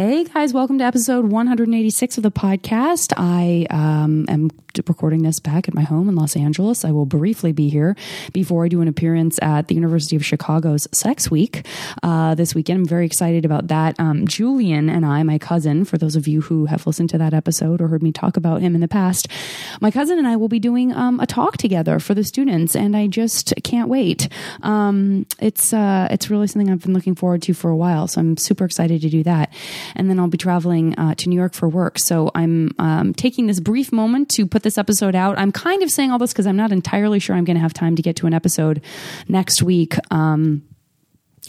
Hey guys, welcome to episode 186 of the podcast. I um, am recording this back at my home in Los Angeles. I will briefly be here before I do an appearance at the University of Chicago's Sex Week uh, this weekend. I'm very excited about that. Um, Julian and I, my cousin, for those of you who have listened to that episode or heard me talk about him in the past, my cousin and I will be doing um, a talk together for the students, and I just can't wait. Um, it's uh, it's really something I've been looking forward to for a while, so I'm super excited to do that. And then I'll be traveling uh, to New York for work, so I'm um, taking this brief moment to put this episode out. I'm kind of saying all this because I'm not entirely sure I'm going to have time to get to an episode next week. Um,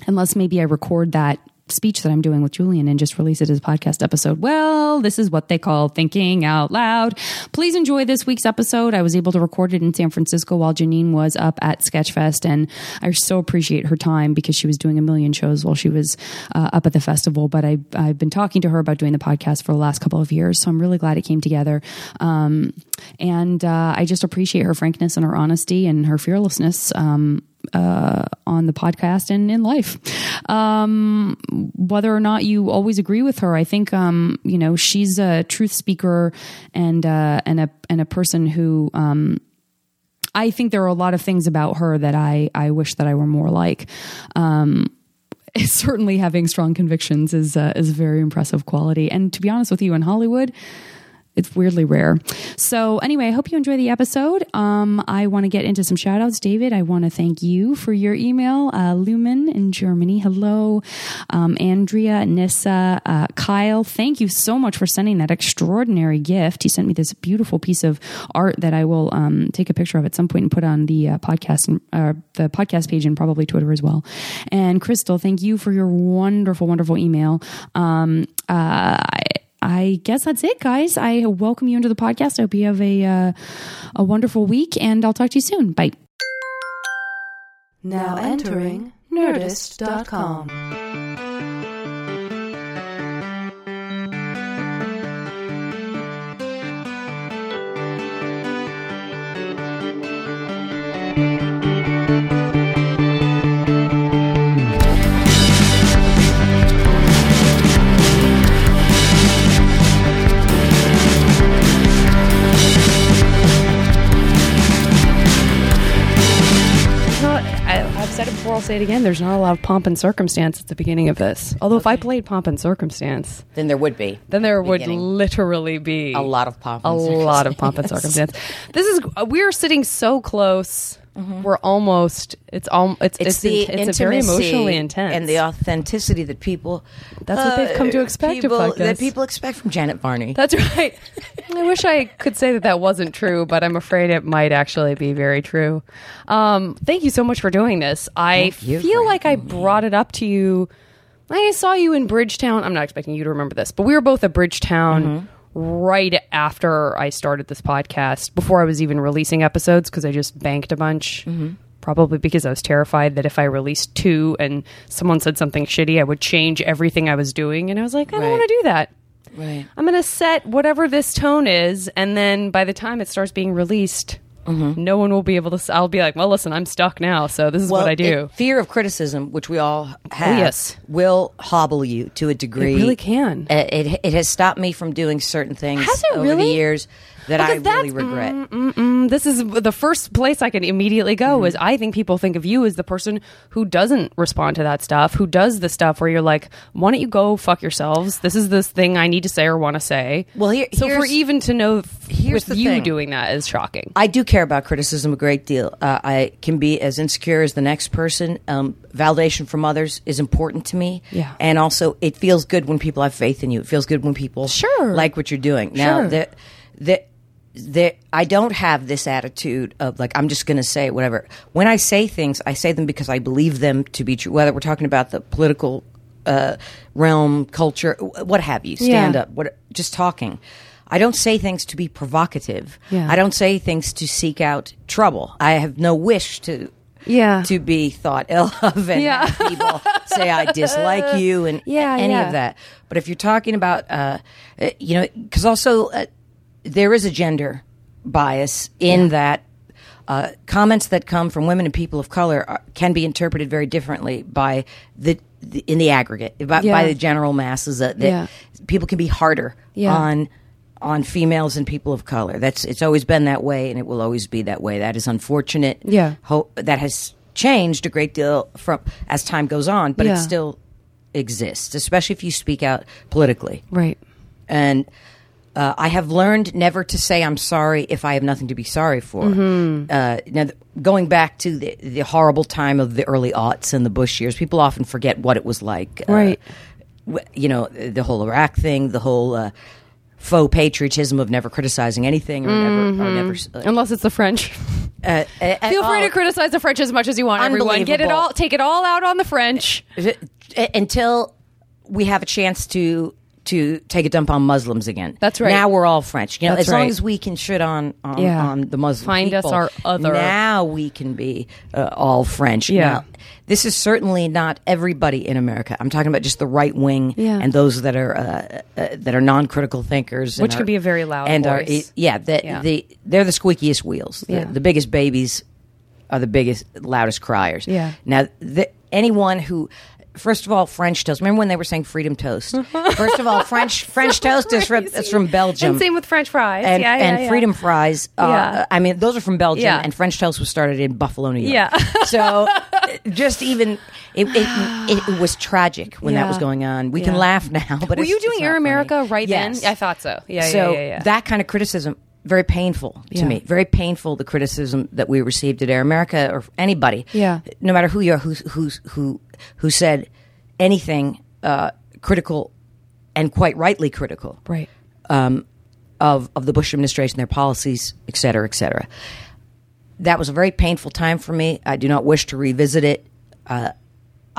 unless maybe I record that speech that I'm doing with Julian and just release it as a podcast episode. Well, this is what they call thinking out loud. Please enjoy this week's episode. I was able to record it in San Francisco while Janeane was up at Sketchfest, and I so appreciate her time because she was doing a million shows while she was uh, up at the festival. But I, I've been talking to her about doing the podcast for the last couple of years, so I'm really glad it came together. Um, and uh, I just appreciate her frankness and her honesty and her fearlessness. Um, uh, on the podcast and in life. Um, whether or not you always agree with her, I think um, you know she's a truth speaker and uh, and a and a person who. Um, I think there are a lot of things about her that I, I wish that I were more like. Um, certainly having strong convictions is uh, is a very impressive quality. And to be honest with you, in Hollywood, it's weirdly rare. So anyway, I hope you enjoy the episode. Um, I want to get into some shout outs. David, I want to thank you for your email. Uh, Lumen in Germany. Hello. Um, Andrea, Nissa, uh, Kyle, thank you so much for sending that extraordinary gift. He sent me this beautiful piece of art that I will um, take a picture of at some point and put on the uh, podcast and uh, the podcast page and probably Twitter as well. And Crystal, thank you for your wonderful, wonderful email. Um, uh, I, I guess that's it, guys. I welcome you into the podcast. I hope you have a uh, a wonderful week, and I'll talk to you soon. Bye. Now entering Nerdist.com. I've said before. I'll say it again. There's not a lot of pomp and circumstance at the beginning of this. Although, if I played pomp and circumstance, Then there would be. then there would Beginning. literally be A lot of pomp a lot of pomp and circumstance. This is we're sitting so close. We're almost. It's all. It's It's, it's the in- it's a very emotionally intense and the authenticity that people. uh, That's what they've come to expect People, podcasts. that people expect from Janet Varney. That's right. I wish I could say that that wasn't true, but I'm afraid it might actually be very true. Um, thank you so much for doing this. I feel like I brought it up to you. I saw you in Bridgetown. I'm not expecting you to remember this, but we were both at Bridgetown Mm-hmm. Right after I started this podcast, before I was even releasing episodes, because I just banked a bunch. Mm-hmm. Probably because I was terrified that if I released two and someone said something shitty, I would change everything I was doing. And I was like, I don't Right. want to do that. right. I'm going to set whatever this tone is, and then by the time it starts being released, no one will be able to. I'll be like, well, listen, I'm stuck now, so this is what I do. it- fear of criticism, which we all have, yes. will hobble you to a degree. It really can. Uh, It, it has stopped me from doing certain things Has it over really? the years that I really regret. Mm, this is the first place I can immediately go. Is I think people think of you as the person who doesn't respond to that stuff, who does the stuff where you're like, why don't you go fuck yourselves? This is this thing I need to say or want to say. Well, here- so for even to know f- here's with you thing. doing that is shocking. I do care about criticism a great deal. Uh, I can be as insecure as the next person. Um, validation from others is important to me. Yeah. And also, it feels good when people have faith in you. It feels good when people Sure. like what you're doing. Now, Sure. the, the, the, I don't have this attitude of like, I'm just going to say whatever. When I say things, I say them because I believe them to be true, whether we're talking about the political uh, realm, culture, what have you, stand Yeah. up, what, just talking. I don't say things to be provocative. Yeah. I don't say things to seek out trouble. I have no wish to Yeah. to be thought ill of and Yeah. people say I dislike you and Yeah, any yeah. of that. But if you're talking about, uh, uh, you know, because also uh, there is a gender bias in that uh, comments that come from women and people of color are, can be interpreted very differently by the the, in the aggregate by, Yeah. by the general masses that, that Yeah. people can be harder Yeah. on on females and people of color. That's it's always been that way, and it will always be that way. That is unfortunate. Yeah. Ho- that has changed a great deal from as time goes on, but Yeah. it still exists, especially if you speak out politically. Right. And uh, I have learned never to say I'm sorry if I have nothing to be sorry for. Mm-hmm. Uh, now, th- going back to the, the horrible time of the early aughts and the Bush years, people often forget what it was like. uh, Right. w- you know, the whole Iraq thing, the whole uh, faux patriotism of never criticizing anything or never, or never. Uh, Unless it's the French. uh, uh, Mm-hmm. Feel free oh, to criticize the French as much as you want, everyone. Get it all, take it all out on the French. uh, until we have a chance to to take a dump on Muslims again. That's right. Now we're all French. You know, That's as long as we can shit on on, Yeah. on the Muslim Find us our other. Now we can be uh, all French. Yeah. Now, this is certainly not everybody in America. I'm talking about just the right wing Yeah. and those that are uh, uh, that are non-critical thinkers, Which are- could be a very loud and are voice. yeah, the, Yeah. the they're the squeakiest wheels. The, Yeah. the biggest babies are the biggest, loudest criers. Yeah. Now, the, anyone who, first of all, French toast. Remember when they were saying freedom toast? first of all, French French toast is from it's from Belgium. And same with French fries. And, yeah, yeah, and yeah. freedom fries. Uh, Yeah. I mean, those are from Belgium, Yeah. and French toast was started in Buffalo, New York. Yeah. so, just even it, it, it was tragic when that Yeah. was going on. We can Yeah. laugh now, but Were it's- you it's doing not Air funny. America right Yes. then? I thought so. Yeah, yeah, so yeah, yeah, yeah. that kind of criticism very painful to Yeah. me very painful the criticism that we received at air america or anybody Yeah. no matter who you are who's who's who who said anything uh, critical and quite rightly critical right. um, of of the Bush administration, their policies, et cetera, et cetera. That was a very painful time for me. I do not wish to revisit it. Uh,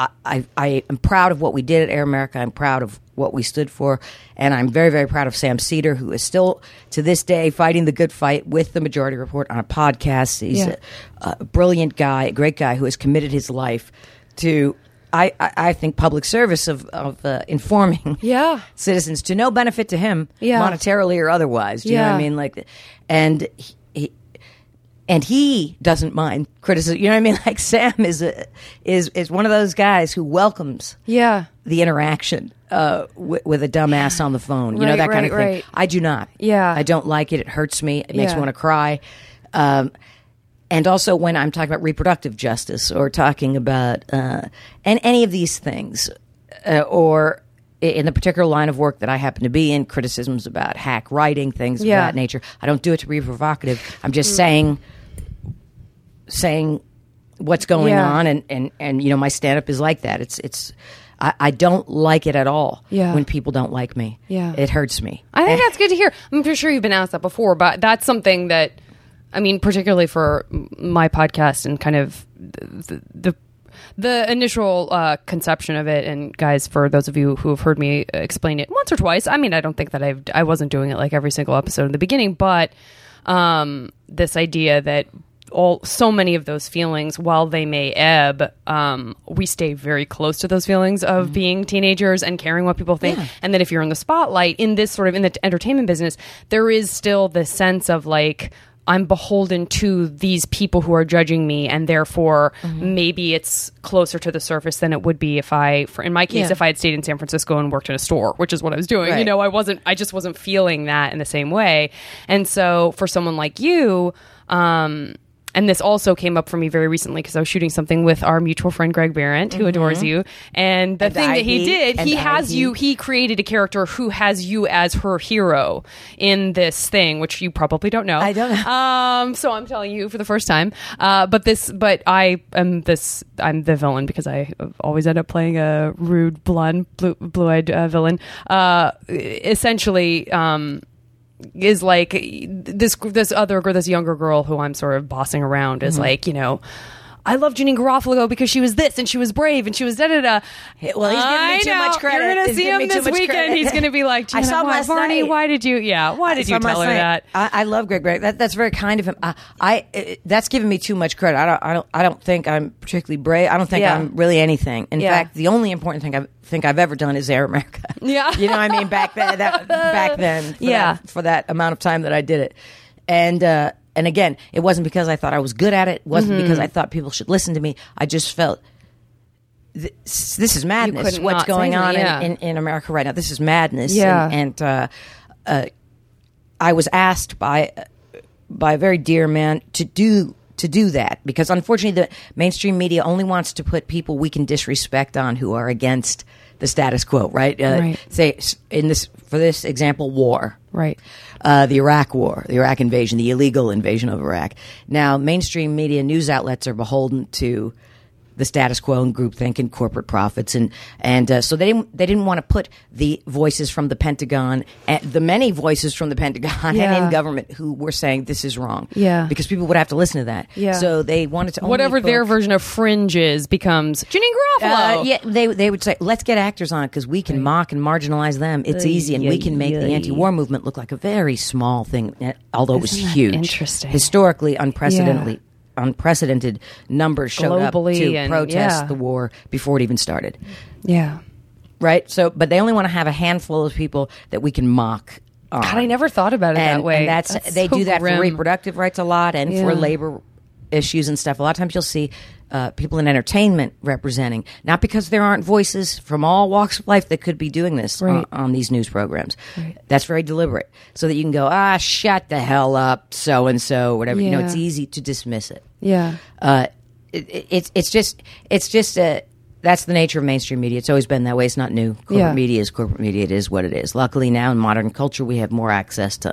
I, I, I am proud of what we did at Air America. I'm proud of what we stood for, and I'm very, very proud of Sam Seder, who is still to this day fighting the good fight with the Majority Report on a podcast. He's Yeah. a, a brilliant guy, a great guy who has committed his life to. I, I, I think public service of, of uh, informing Yeah. citizens to no benefit to him Yeah. monetarily or otherwise. Do you know what. I mean? Like, and he and he doesn't mind criticism. You know what I mean? Like Sam is a, is is one of those guys who welcomes Yeah. the interaction uh, with, with a dumbass on the phone. You know Right, that kind of thing. right. I do not. Yeah. I don't like it. It hurts me. It makes Yeah. me want to cry. Um, and also when I'm talking about reproductive justice or talking about uh, and any of these things, uh, or in the particular line of work that I happen to be in, criticisms about hack writing, things Yeah. of that nature. I don't do it to be provocative. I'm just mm. saying, saying what's going Yeah. on, and, and, and you know my stand up is like that. It's it's. I, I don't like it at all Yeah. when people don't like me. Yeah. it hurts me. I think eh. that's good to hear. I'm pretty sure you've been asked that before, but that's something that, I mean, particularly for my podcast and kind of the the, the initial uh, conception of it. And guys, for those of you who have heard me explain it once or twice, I mean, I don't think that I've I wasn't doing it like every single episode in the beginning, but um, this idea that all so many of those feelings while they may ebb um, we stay very close to those feelings of being teenagers and caring what people think Yeah. and that if you're in the spotlight in this sort of in the entertainment business there is still this sense of like I'm beholden to these people who are judging me, and therefore maybe it's closer to the surface than it would be if I, for in my case, Yeah. if I had stayed in San Francisco and worked in a store, which is what I was doing. You know, I wasn't, I just wasn't feeling that in the same way. And so for someone like you, um, and this also came up for me very recently because I was shooting something with our mutual friend Greg Barrett, who adores you. And the Mm-hmm. And thing that he did, he has you, he created a character who has you as her hero in this thing, which you probably don't know. I don't know. Um, so I'm telling you for the first time. Uh, but this, but I am this. I'm the villain because I always end up playing a rude, blonde, blue, blue-eyed uh, villain. Uh, essentially, um, is like this this other girl, this younger girl who I'm sort of bossing around is mm-hmm. like you know. I love Janeane Garofalo because she was this and she was brave and she was da da da. Well, he's giving me I too know. much credit. You're gonna He's see him this weekend. credit. He's gonna be like, I "Janet, saw him why- last Varney, night. why did you? Yeah, why did you tell her night. that? I, I love Greg Greg. That, that's very kind of him. I, I uh, that's giving me too much credit. I don't. I don't. I don't think I'm particularly brave. I don't think Yeah. I'm really anything. In Yeah. fact, the only important thing I think I've ever done is Air America. Yeah. you know. what I mean, back then. That, back then. For Yeah. That, for that amount of time that I did it, and. uh and again, it wasn't because I thought I was good at it. It wasn't Mm-hmm. because I thought people should listen to me. I just felt this, this is madness. couldn't What's not going on in- in, in, America right now? This is madness. Yeah. And, and uh, uh, I was asked by by a very dear man to do to do that because unfortunately the mainstream media only wants to put people we can disrespect on who are against the status quo. Right. Uh, Right. Say in this for this example, war Right. Uh, the Iraq War, the Iraq invasion, the illegal invasion of Iraq. Now, mainstream media news outlets are beholden to the status quo and groupthink and corporate profits, and and uh, so they didn't they didn't want to put the voices from the Pentagon, and the many voices from the Pentagon Yeah. and in government who were saying this is wrong, Yeah. because people would have to listen to that. Yeah. So they wanted to only Whatever their version of Fringe is becomes Janeane Garofalo. uh, yeah, they they would say, let's get actors on it because we can mock and marginalize them. It's easy, and we can make the anti-war movement look like a very small thing, eh, although it was Isn't that huge. interesting? historically unprecedentedly. Unprecedented numbers showed Globally up to and- protest yeah. the war before it even started, Yeah. right? So, but they only want to have a handful of people that we can mock. On. God, I never thought about it and, that way. and that's, they so do that grim. for reproductive rights a lot and for labor issues and stuff. A lot of times you'll see uh, people in entertainment representing, not because there aren't voices from all walks of life that could be doing this Right. on, on these news programs. Right. That's very deliberate, so that you can go, ah, shut the hell up, so and so, whatever. You know, it's easy to dismiss it. Yeah. Uh, it, it, it's it's just it's just a. That's the nature of mainstream media. It's always been that way. It's not new. Corporate Yeah. media is corporate media. It is what it is. Luckily, now in modern culture, we have more access to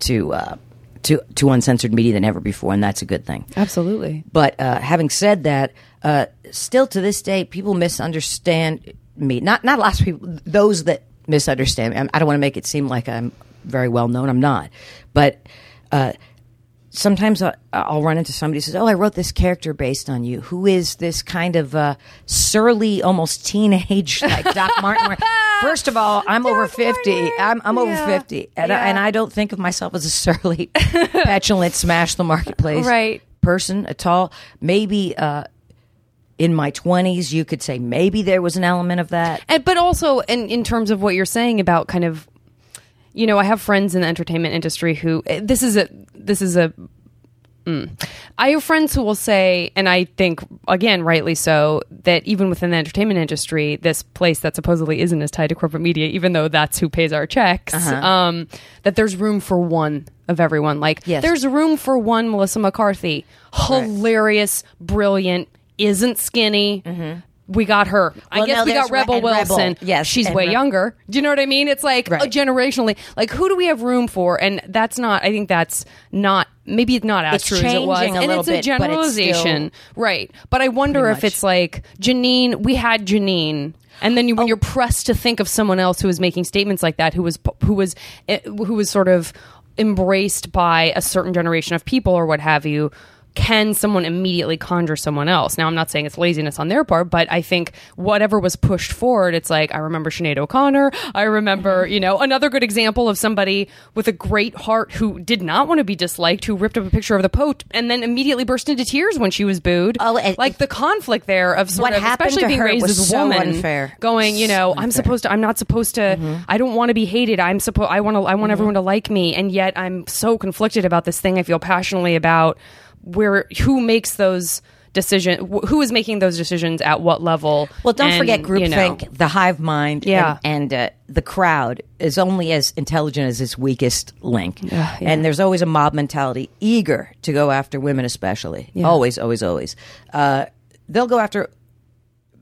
to uh, to to uncensored media than ever before, and that's a good thing. Absolutely. But uh, having said that, uh, still to this day, people misunderstand me. Not not lots of people. Those that misunderstand me. I'm- don't want to make it seem like I'm very well known. I'm not. But uh, sometimes I, I'll run into somebody who says, "Oh, I wrote this character based on you." Who is this kind of uh, surly, almost teenage like Doc Martin? First of all, I'm over fifty. I'm, I'm over fifty, and, I, and I don't think of myself as a surly, petulant, smash the marketplace Right. person at all. Maybe uh, in my 20s, you could say maybe there was an element of that. And but also in in terms of what you're saying about kind of you know, I have friends in the entertainment industry who eh, this is a this is a mm. I have friends who will say, and I think again, rightly so, that even within the entertainment industry, this place that supposedly isn't as tied to corporate media, even though that's who pays our checks, Uh-huh. um, that there's room for one of everyone. Like, Yes. there's room for one Melissa McCarthy, hilarious, brilliant, isn't skinny. We got her. I guess no, we got there's Re- Rebel and Rebel. Wilson. Yes, she's way Re- younger. Do you know what I mean? It's like Right. uh, generationally. Like, who do we have room for? And that's not. I think that's not. Maybe it's not as It's true as it was, a and it's a bit, but it's generalization, right? But I wonder if much- it's like Janeane. We had Janeane. And then you, Oh. when you're pressed to think of someone else who was making statements like that, who was who was eh, who was sort of embraced by a certain generation of people or what have you, can someone immediately conjure someone else? Now, I'm not saying it's laziness on their part, but I think whatever was pushed forward, it's like I remember Sinead O'Connor. I remember, Mm-hmm. you know, another good example of somebody with a great heart who did not want to be disliked, who ripped up a picture of the Pope and then immediately burst into tears when she was booed. Oh, like the conflict there of sort What of, happened especially to being her raised was as a so woman, unfair. going, you know, I'm supposed to, I'm not supposed to, Mm-hmm. I don't want to be hated. I'm supposed, I want to, I want everyone to like me, and yet I'm so conflicted about this thing I feel passionately about. Where who makes those decisions? Who is making those decisions at what level? Well, don't And, forget you groupthink, know, the hive mind, Yeah. and, and uh, the crowd is only as intelligent as its weakest link. yeah. And there's always a mob mentality, eager to go after women, especially. Always, always, always. Uh, they'll go after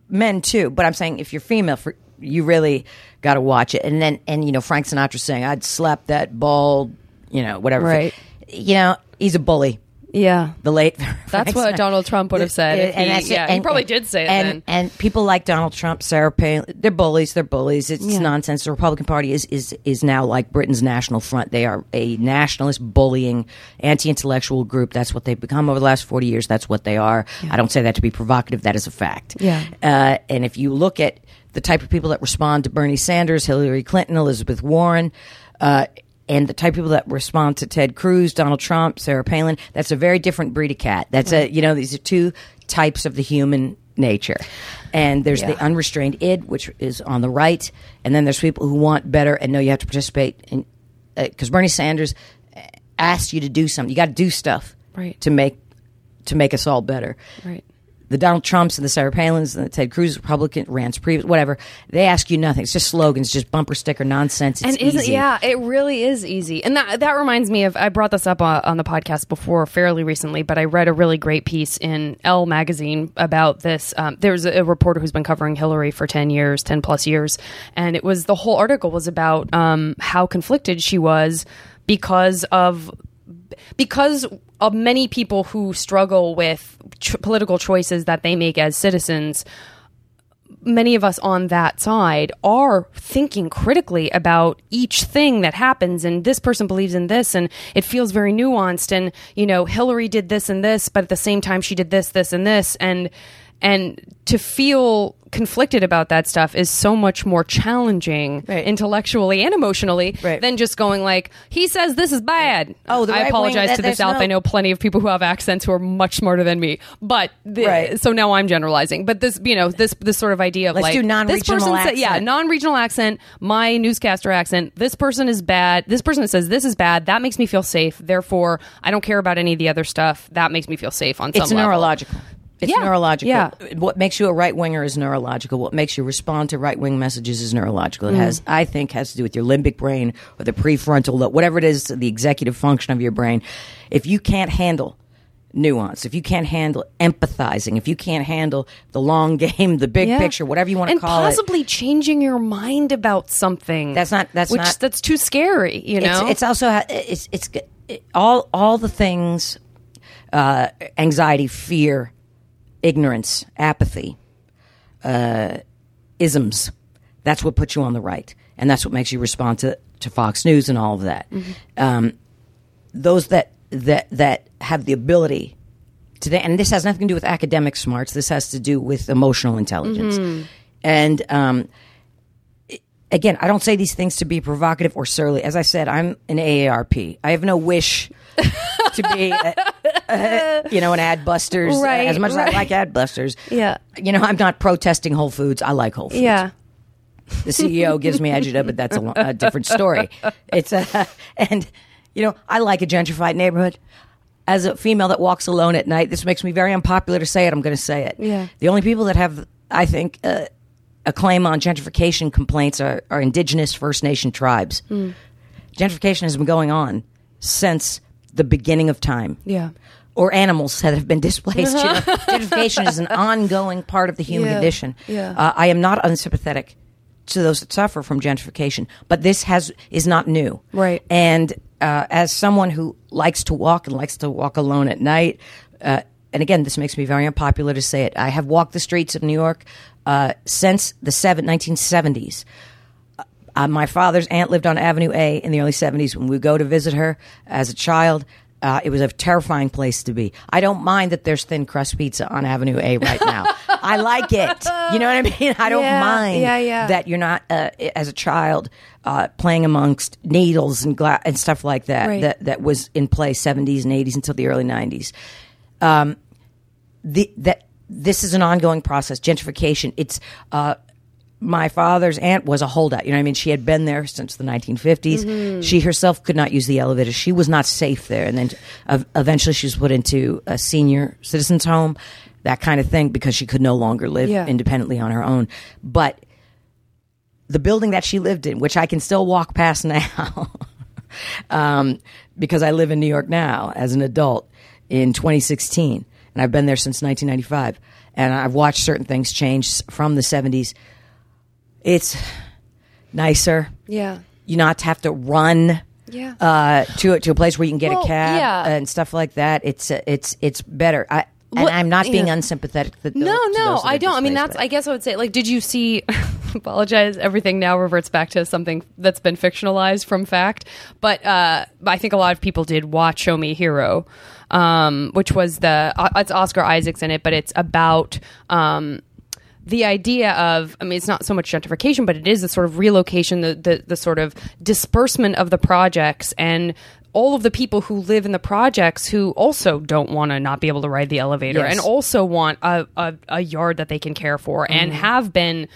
men too, but I'm saying if you're female, for, you really got to watch it. And then, and you know, Frank Sinatra saying, "I'd slap that bald," you know, whatever. Right. You know, he's a bully. Yeah. The late. That's what Donald Trump would have said. if he- that's it. yeah, he probably did say it and, then. And people like Donald Trump, Sarah Palin, they're bullies. They're bullies. It's nonsense. The Republican Party is, is is now like Britain's National Front. They are a nationalist, bullying, anti-intellectual group. That's what they've become over the last forty years. That's what they are. I don't say that to be provocative. That is a fact. Yeah. Uh, and if you look at the type of people that respond to Bernie Sanders, Hillary Clinton, Elizabeth Warren. Uh, and the type of people that respond to Ted Cruz, Donald Trump, Sarah Palin, that's a very different breed of cat. That's a, you know, these are two types of the human nature. And there's the unrestrained id, which is on the right. And then there's people who want better and know you have to participate in, uh, because Bernie Sanders uh, asked you to do something. You got to do stuff Right. to make, to make us all better Right. The Donald Trumps and the Sarah Palins and the Ted Cruz Republican Reince Priebus, whatever. They ask you nothing. It's just slogans, just bumper sticker nonsense. It's and easy. yeah it really is easy and that that reminds me of i brought this up on, on the podcast before fairly recently but i read a really great piece in elle magazine about this um, there's a, a reporter who's been covering hillary for 10 years 10 plus years and it was the whole article was about um, how conflicted she was because of because of many people who struggle with political choices that they make as citizens many of us on that side are thinking critically about each thing that happens and this person believes in this and it feels very nuanced and you know Hillary did this and this but at the same time she did this this and this and and to feel conflicted about that stuff is so much more challenging Right. intellectually and emotionally Right. than just going like he says this is bad Oh, the i right wing, apologize that- to the south no- i know plenty of people who have accents who are much smarter than me but the, so now i'm generalizing but this you know this this sort of idea of Let's like do this non-regional person said- yeah accent. non-regional accent my newscaster accent this person is bad this person says this is bad that makes me feel safe therefore i don't care about any of the other stuff that makes me feel safe on some It's level. It's Yeah, neurological. yeah. What makes you a right winger is neurological. What makes you respond to right wing messages is neurological. It Mm. has, I think, has to do with your limbic brain or the prefrontal lobe, whatever it is, the executive function of your brain. If you can't handle nuance, if you can't handle empathizing, if you can't handle the long game, the big Yeah. picture, whatever you want to and call it, possibly changing your mind about something That's not- that's which not- that's too scary you know It's, it's also it's it's it, all all the things, uh, anxiety, fear, ignorance, apathy, uh, isms. That's what puts you on the right, and that's what makes you respond to, to Fox News and all of that. Um, those that that that have the ability to, and this has nothing to do with academic smarts. This has to do with emotional intelligence, and um, again, I don't say these things to be provocative or surly. As I said, I'm an AARP. I have no wish to be, uh, uh, you know, an Adbusters. uh, Right, as much as. I like Adbusters, Yeah. You know, I'm not protesting Whole Foods. I like Whole Foods. yeah The CEO gives me agita, but that's a, a different story. It's uh, and you know, I like a gentrified neighborhood. As a female that walks alone at night, this makes me very unpopular to say it. I'm going to say it. Yeah. The only people that have, I think, uh, a claim on gentrification complaints are, are indigenous First Nation tribes. Hmm. Gentrification has been going on since the beginning of time yeah or animals that have been displaced. You know, gentrification is an ongoing part of the human Yeah, condition. yeah. Uh, I am not unsympathetic to those that suffer from gentrification, but this has is not new. Right. And uh, as someone who likes to walk and likes to walk alone at night, uh, and again, this makes me very unpopular to say it. I have walked the streets of New York uh, since the seven, 1970s. Uh, my father's aunt lived on Avenue A in the early 70s. When we go to visit her as a child, uh, it was a terrifying place to be. I don't mind that there's thin crust pizza on Avenue A right now. I like it. You know what I mean? I don't Yeah, mind yeah, yeah. that you're not, uh, as a child, uh, playing amongst needles and gla- and stuff like that, Right. that. That was in play 70s and 80s until the early 90s. Um, the, that this is an ongoing process. Gentrification. It's uh, my father's aunt was a holdout. You know what I mean? She had been there since the 1950s. Mm-hmm. She herself could not use the elevator. She was not safe there. And then uh, eventually she was put into a senior citizens home, that kind of thing, because she could no longer live Yeah. independently on her own. But the building that she lived in, which I can still walk past now, um, because I live in New York now as an adult in 2016, and I've been there since 1995, and I've watched certain things change from the 70s. It's nicer. yeah You not have to run. Yeah. Uh, to a- to a place where you can get Well, a cab yeah. and stuff like that. It's uh, it's it's better. I and What- I'm not being yeah. unsympathetic. To No, those- no, I don't. I mean, that's. by it. I guess I would say, like, did you see? apologize. Everything now reverts back to something that's been fictionalized from fact. But uh, I think a lot of people did watch Show Me Hero, um, which was the. Uh, it's Oscar Isaacs in it, but it's about. Um, the idea of i mean it's not so much gentrification but it is the sort of relocation the, the the sort of disbursement of the projects and all of the people who live in the projects who also don't want to not be able to ride the elevator Yes. and also want a, a, a yard that they can care for and mm-hmm. have been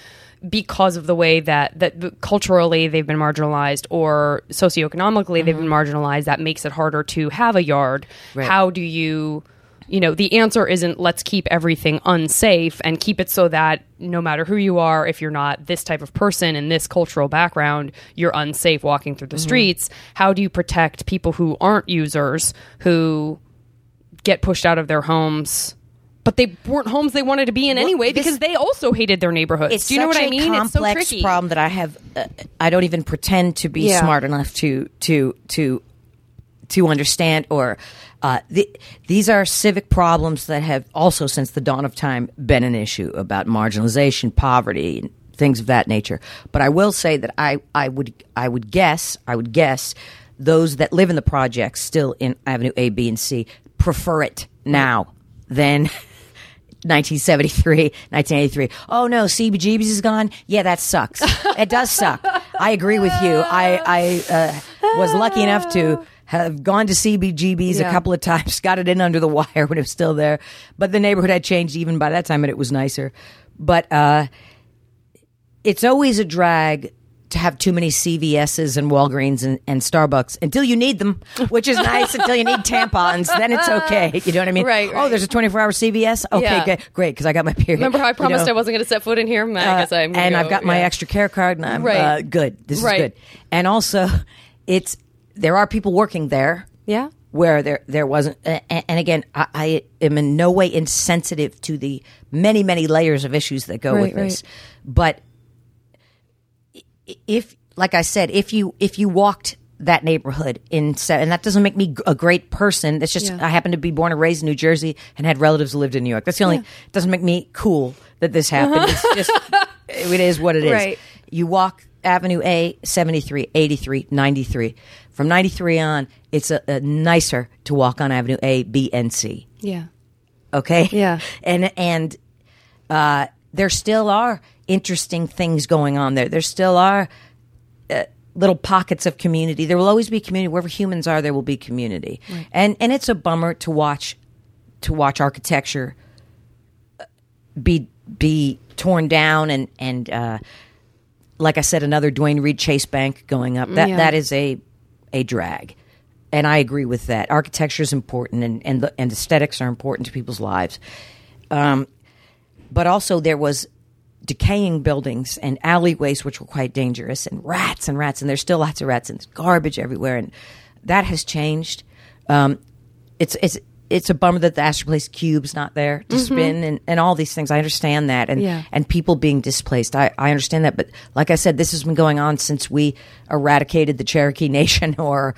because of the way that that culturally they've been marginalized or socioeconomically they've mm-hmm. been marginalized that makes it harder to have a yard Right. how do you you know, the answer isn't let's keep everything unsafe and keep it so that no matter who you are, if you're not this type of person in this cultural background, you're unsafe walking through the streets. How do you protect people who aren't users who get pushed out of their homes? But they weren't homes they wanted to be in anyway this- because they also hated their neighborhoods. it's do you know what I mean? it's so tricky. problem that I have. Uh, I don't even pretend to be Yeah. smart enough to to to to understand or. Uh, the, these are civic problems that have also, since the dawn of time, been an issue about marginalization, poverty, and things of that nature. But I will say that I, I would I would guess I would guess those that live in the projects still in Avenue A, B, and C prefer it now than 1973, 1983. Oh no, CBGB's is gone. Yeah, that sucks. it does suck. I agree with you. I, I uh, was lucky enough to have gone to CBGB's Yeah. a couple of times, got it in under the wire when it was still there. But the neighborhood had changed even by that time and it was nicer. But uh, it's always a drag to have too many CVS's and Walgreens and, and Starbucks until you need them, which is nice until you need tampons. Then it's okay. You know what I mean? Right, Oh, there's a 24 hour CVS? Okay, Yeah. great, great, because I got my period. Remember how I you promised know? I wasn't going to set foot in here? I guess I'm gonna and go, I've got my extra care card, and I'm Right. uh, good. This Right. is good. And also, it's there are people working there. Yeah. Where there there wasn't, and again, I, I am in no way insensitive to the many many layers of issues that go Right, with this, but if, like I said, if you if you walked that neighborhood in and that doesn't make me a great person. That's just Yeah. I happen to be born and raised in New Jersey and had relatives who lived in New York. That's the only it doesn't make me cool that this happened. Uh-huh. It's just it is what it is. Right. You walk Avenue A, 73, 83, 93. From 93 on, it's a, a nicer to walk on Avenue A, B, and C Yeah. okay Yeah. and and uh, there still are interesting things going on there there still are uh, little pockets of community there will always be community wherever humans are there will be community and and it's a bummer to watch to watch architecture uh, be be torn down and and uh, like I said, another Duane Reade Chase Bank going up. That Yeah. that is a a drag, and I agree with that. Architecture is important, and and the, and aesthetics are important to people's lives. Um, but also there was decaying buildings and alleyways which were quite dangerous, and rats and rats, and there's still lots of rats and garbage everywhere, and that has changed. Um, it's it's it's a bummer that the Astor Place Cube's not there to spin and, and all these things. I understand that and Yeah. and people being displaced. I, I understand that, but like I said, this has been going on since we eradicated the Cherokee Nation or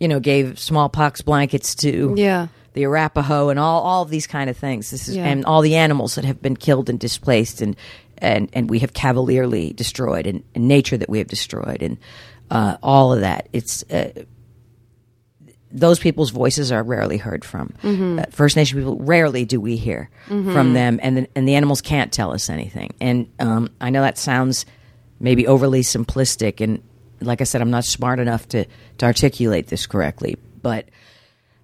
you know gave smallpox blankets to Yeah. the Arapaho and all all of these kind of things. This is Yeah. and all the animals that have been killed and displaced and and and we have cavalierly destroyed and, and nature that we have destroyed and uh, all of that. It's uh, those people's voices are rarely heard from. Uh, First Nation people rarely do we hear from them, and the, and the animals can't tell us anything. And um, I know that sounds maybe overly simplistic, and like I said, I'm not smart enough to to articulate this correctly. But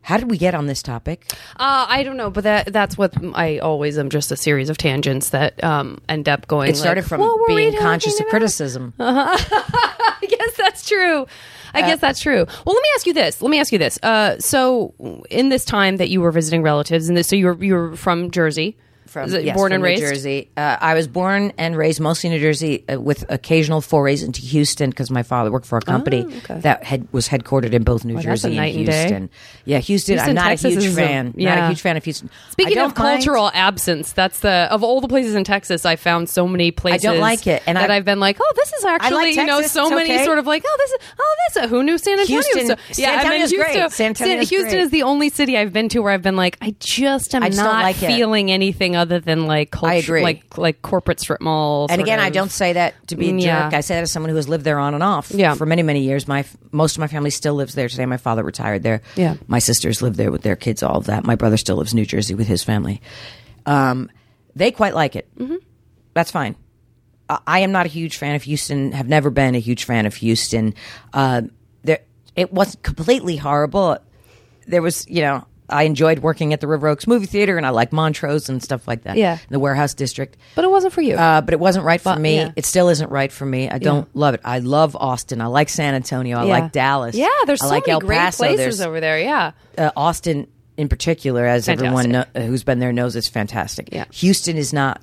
how did we get on this topic? Uh, I don't know, but that that's what I always am just a series of tangents that um, end up going. It started like, from "What were we being conscious of about?" criticism. I guess that's true. I guess that's true. Well, let me ask you this. Let me ask you this. Uh, so, in this time that you were visiting relatives, and this, so you were you were from Jersey, From, yes, born from and New raised. Jersey. Uh, I was born and raised mostly in New Jersey, uh, with occasional forays into Houston because my father worked for a company Oh, okay. that had was headquartered in both New Well, Jersey and and. Houston. Yeah, Houston. Houston, I'm not Texas a huge is a- fan. Not yeah. a huge fan of Houston. Speaking of don't mind- cultural absence, that's the of all the places in Texas. I found so many places I don't like it, and that I- I've been like, oh, this is actually you know so many okay. sort of like, oh, this is oh, this is who knew San Antonio? Houston- so, San yeah, and then Antonio's great. Houston, San Antonio's Houston great. is the only city I've been to where I've been like, I just am I just not like it. feeling anything other than like culture, I agree. like like corporate strip malls. And again, I don't say that to be a yeah. jerk. I say that as someone who has lived there on and off Yeah. for many, many years. My most of my family still lives there today. My father retired there. Yeah. My sisters live there with their kids. All of that. My brother still lives in New Jersey with his family. Um, they quite like it. Mm-hmm. That's fine. I- I am not a huge fan of Houston. Have never been a huge fan of Houston. Uh, there, it wasn't completely horrible. There was, you know, I enjoyed working at the River Oaks movie theater, and I like Montrose and stuff like that. Yeah. the warehouse district. but it wasn't for you. Uh, but it wasn't right for But, me. yeah. It still isn't right for me. I don't love it. I love Austin. I like San Antonio. I Yeah. like Dallas. Yeah, there's I so like many El great Paso. places There's, over there. Yeah, uh, Austin in particular, as everyone know, who's been there knows, is fantastic. Yeah. Houston is not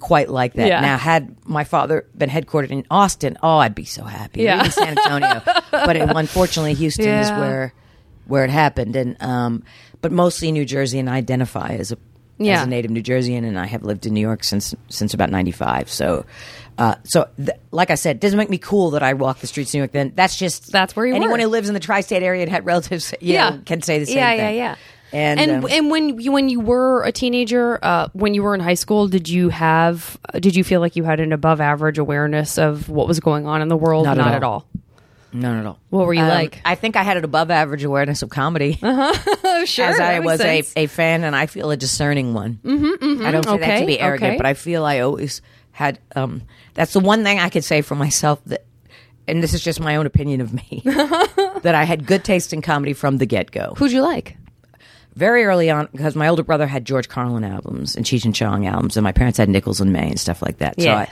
quite like that. Yeah. Now, had my father been headquartered in Austin, oh, I'd be so happy. Yeah. San Antonio, but it, unfortunately, Houston is where where it happened, and um, but mostly New Jersey, and I identify as a as a native New Jerseyan, and I have lived in New York since since about ninety five. So, uh, so th- like I said, it doesn't make me cool that I walk the streets of New York. Then that's just That's where you anyone were. who lives in the tri-state area and had relatives, you know, can say the same yeah, thing. Yeah, yeah, And and um, and when you, when you were a teenager, uh, when you were in high school, did you have did you feel like you had an above average awareness of what was going on in the world? Not at at all. all. Not at all. What were you Um, like? I think I had an above average awareness of comedy, Oh, sure. as I was a, sense. a fan, and I feel a discerning one. Mm-hmm, I don't say that to be arrogant, okay. but I feel I always had. Um, that's the one thing I could say for myself that, and this is just my own opinion of me, that I had good taste in comedy from the get go. Who'd you like? Very early on, because my older brother had George Carlin albums and Cheech and Chong albums, and my parents had Nichols and May and stuff like that. So Yeah. I,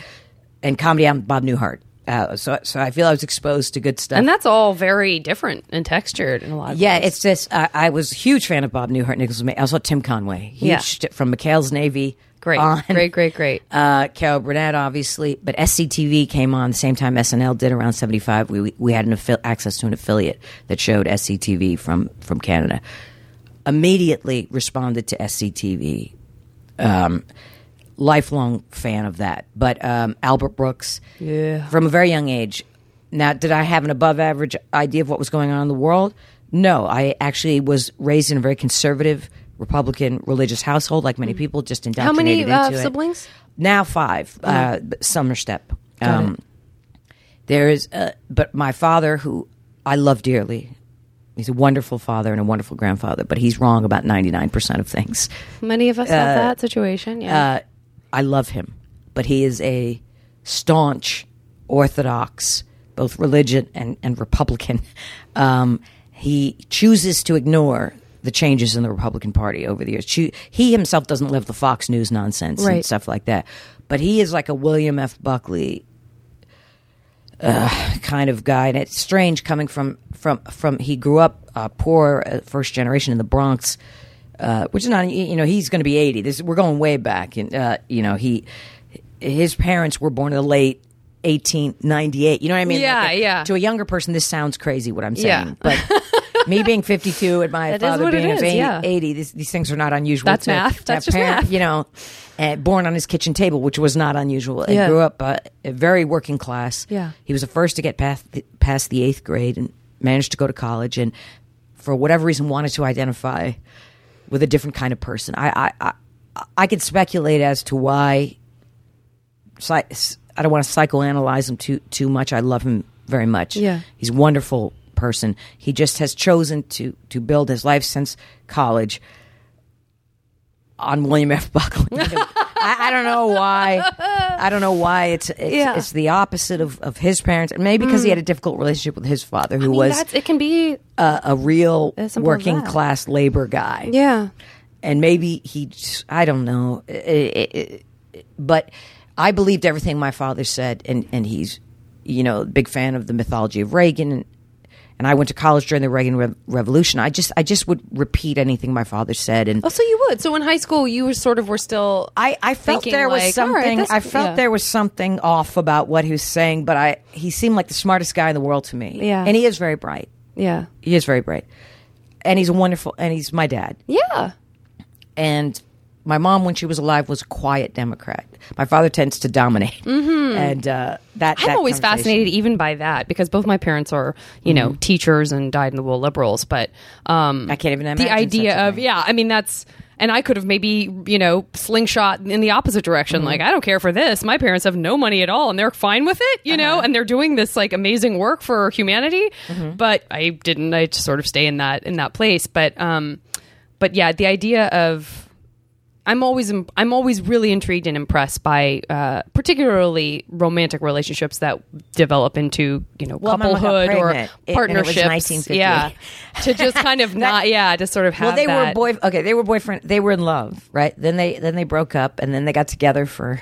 and comedy album, Bob Newhart. Uh, so, so I feel I was exposed to good stuff. And that's all very different and textured in a lot of ways. Yeah, ways. it's just I, I was a huge fan of Bob Newhart, Nichols. May. I saw Tim Conway, huge Yeah. st- from McHale's Navy. great, on. great, great, great. Uh, Carol Burnett, obviously, but SCTV came on the same time SNL did around seventy five. We we- had an affi- access to an affiliate that showed SCTV from from Canada. Immediately responded to SCTV. Um, lifelong fan of that. But um, Albert Brooks, Yeah. from a very young age. Now, did I have an above average idea of what was going on in the world? No, I actually was raised in a very conservative Republican religious household, like many people, just Mm. How many uh, into it. siblings? Now five. Uh, but some are step. Um, there is, uh, but my father, who I love dearly, he's a wonderful father and a wonderful grandfather, but he's wrong about ninety nine percent of things. Many of us have that situation. Yeah. I love him, but he is a staunch Orthodox, both religion and, and Republican. Um, he chooses to ignore the changes in the Republican Party over the years. He himself doesn't live the Fox News nonsense and stuff like that, but he is like a William F. Buckley uh, kind of guy, and it's strange coming from from from. He grew up uh, poor, uh, first generation in the Bronx, uh, which is not you know he's going to be eighty. This we're going way back, and uh, you know he his parents were born in the late. 1898 you know what i mean Yeah, Like, yeah. to a younger person this sounds crazy what i'm saying Yeah. but me being 52 and my That father being is, 80, yeah. 80 these, these things are not unusual That's to, math. to That's just math. you know uh, born on his kitchen table which was not unusual Yeah. grew up uh, very working class Yeah. he was the first to get past the, past the eighth grade and managed to go to college and for whatever reason wanted to identify with a different kind of person. I I I, I could speculate as to why. I don't want to psychoanalyze him too too much. I love him very much. Yeah. he's a wonderful person. He just has chosen to to build his life since college on William F. Buckley. I, I don't know why. I don't know why it's it's, Yeah. it's the opposite of, of his parents. And maybe because he mm. had a difficult relationship with his father, who I mean, was it can be. a, a real As simple as working class labor guy. Yeah. And maybe he, I don't know. It- it- it- but I believed everything my father said, and, and he's, you know, big fan of the mythology of Reagan. And, and I went to college during the Reagan Rev- Revolution. I just, I just would repeat anything my father said. And Oh, so you would. So in high school, you were sort of were still. I, I felt there was like, something. this- I felt yeah. there was something off about what he was saying, but I he seemed like the smartest guy in the world to me. Yeah. and he is very bright. Yeah. He is very bright, and he's a wonderful. And he's my dad. Yeah. And my mom, when she was alive, was a quiet Democrat. My father tends to dominate, mm-hmm. and uh, that. I'm that always fascinated even by that because both my parents are, you know, teachers and dyed in the wool liberals. But um, I can't even imagine the idea of yeah. I mean, that's and I could have maybe you know slingshot in the opposite direction. Mm-hmm. Like I don't care for this. My parents have no money at all, and they're fine with it. You Uh-huh. know, and they're doing this like amazing work for humanity. Mm-hmm. But I didn't. I just sort of stay in that in that place. But um, but yeah, the idea of I'm always I'm always really intrigued and impressed by uh, particularly romantic relationships that develop into you know Well, couplehood or pregnant. It- and it was partnerships. yeah, to just kind of not yeah to sort of have Well, they that. were boy. Okay, they were boyfriend. They were in love, right? Then they then they broke up, and then they got together for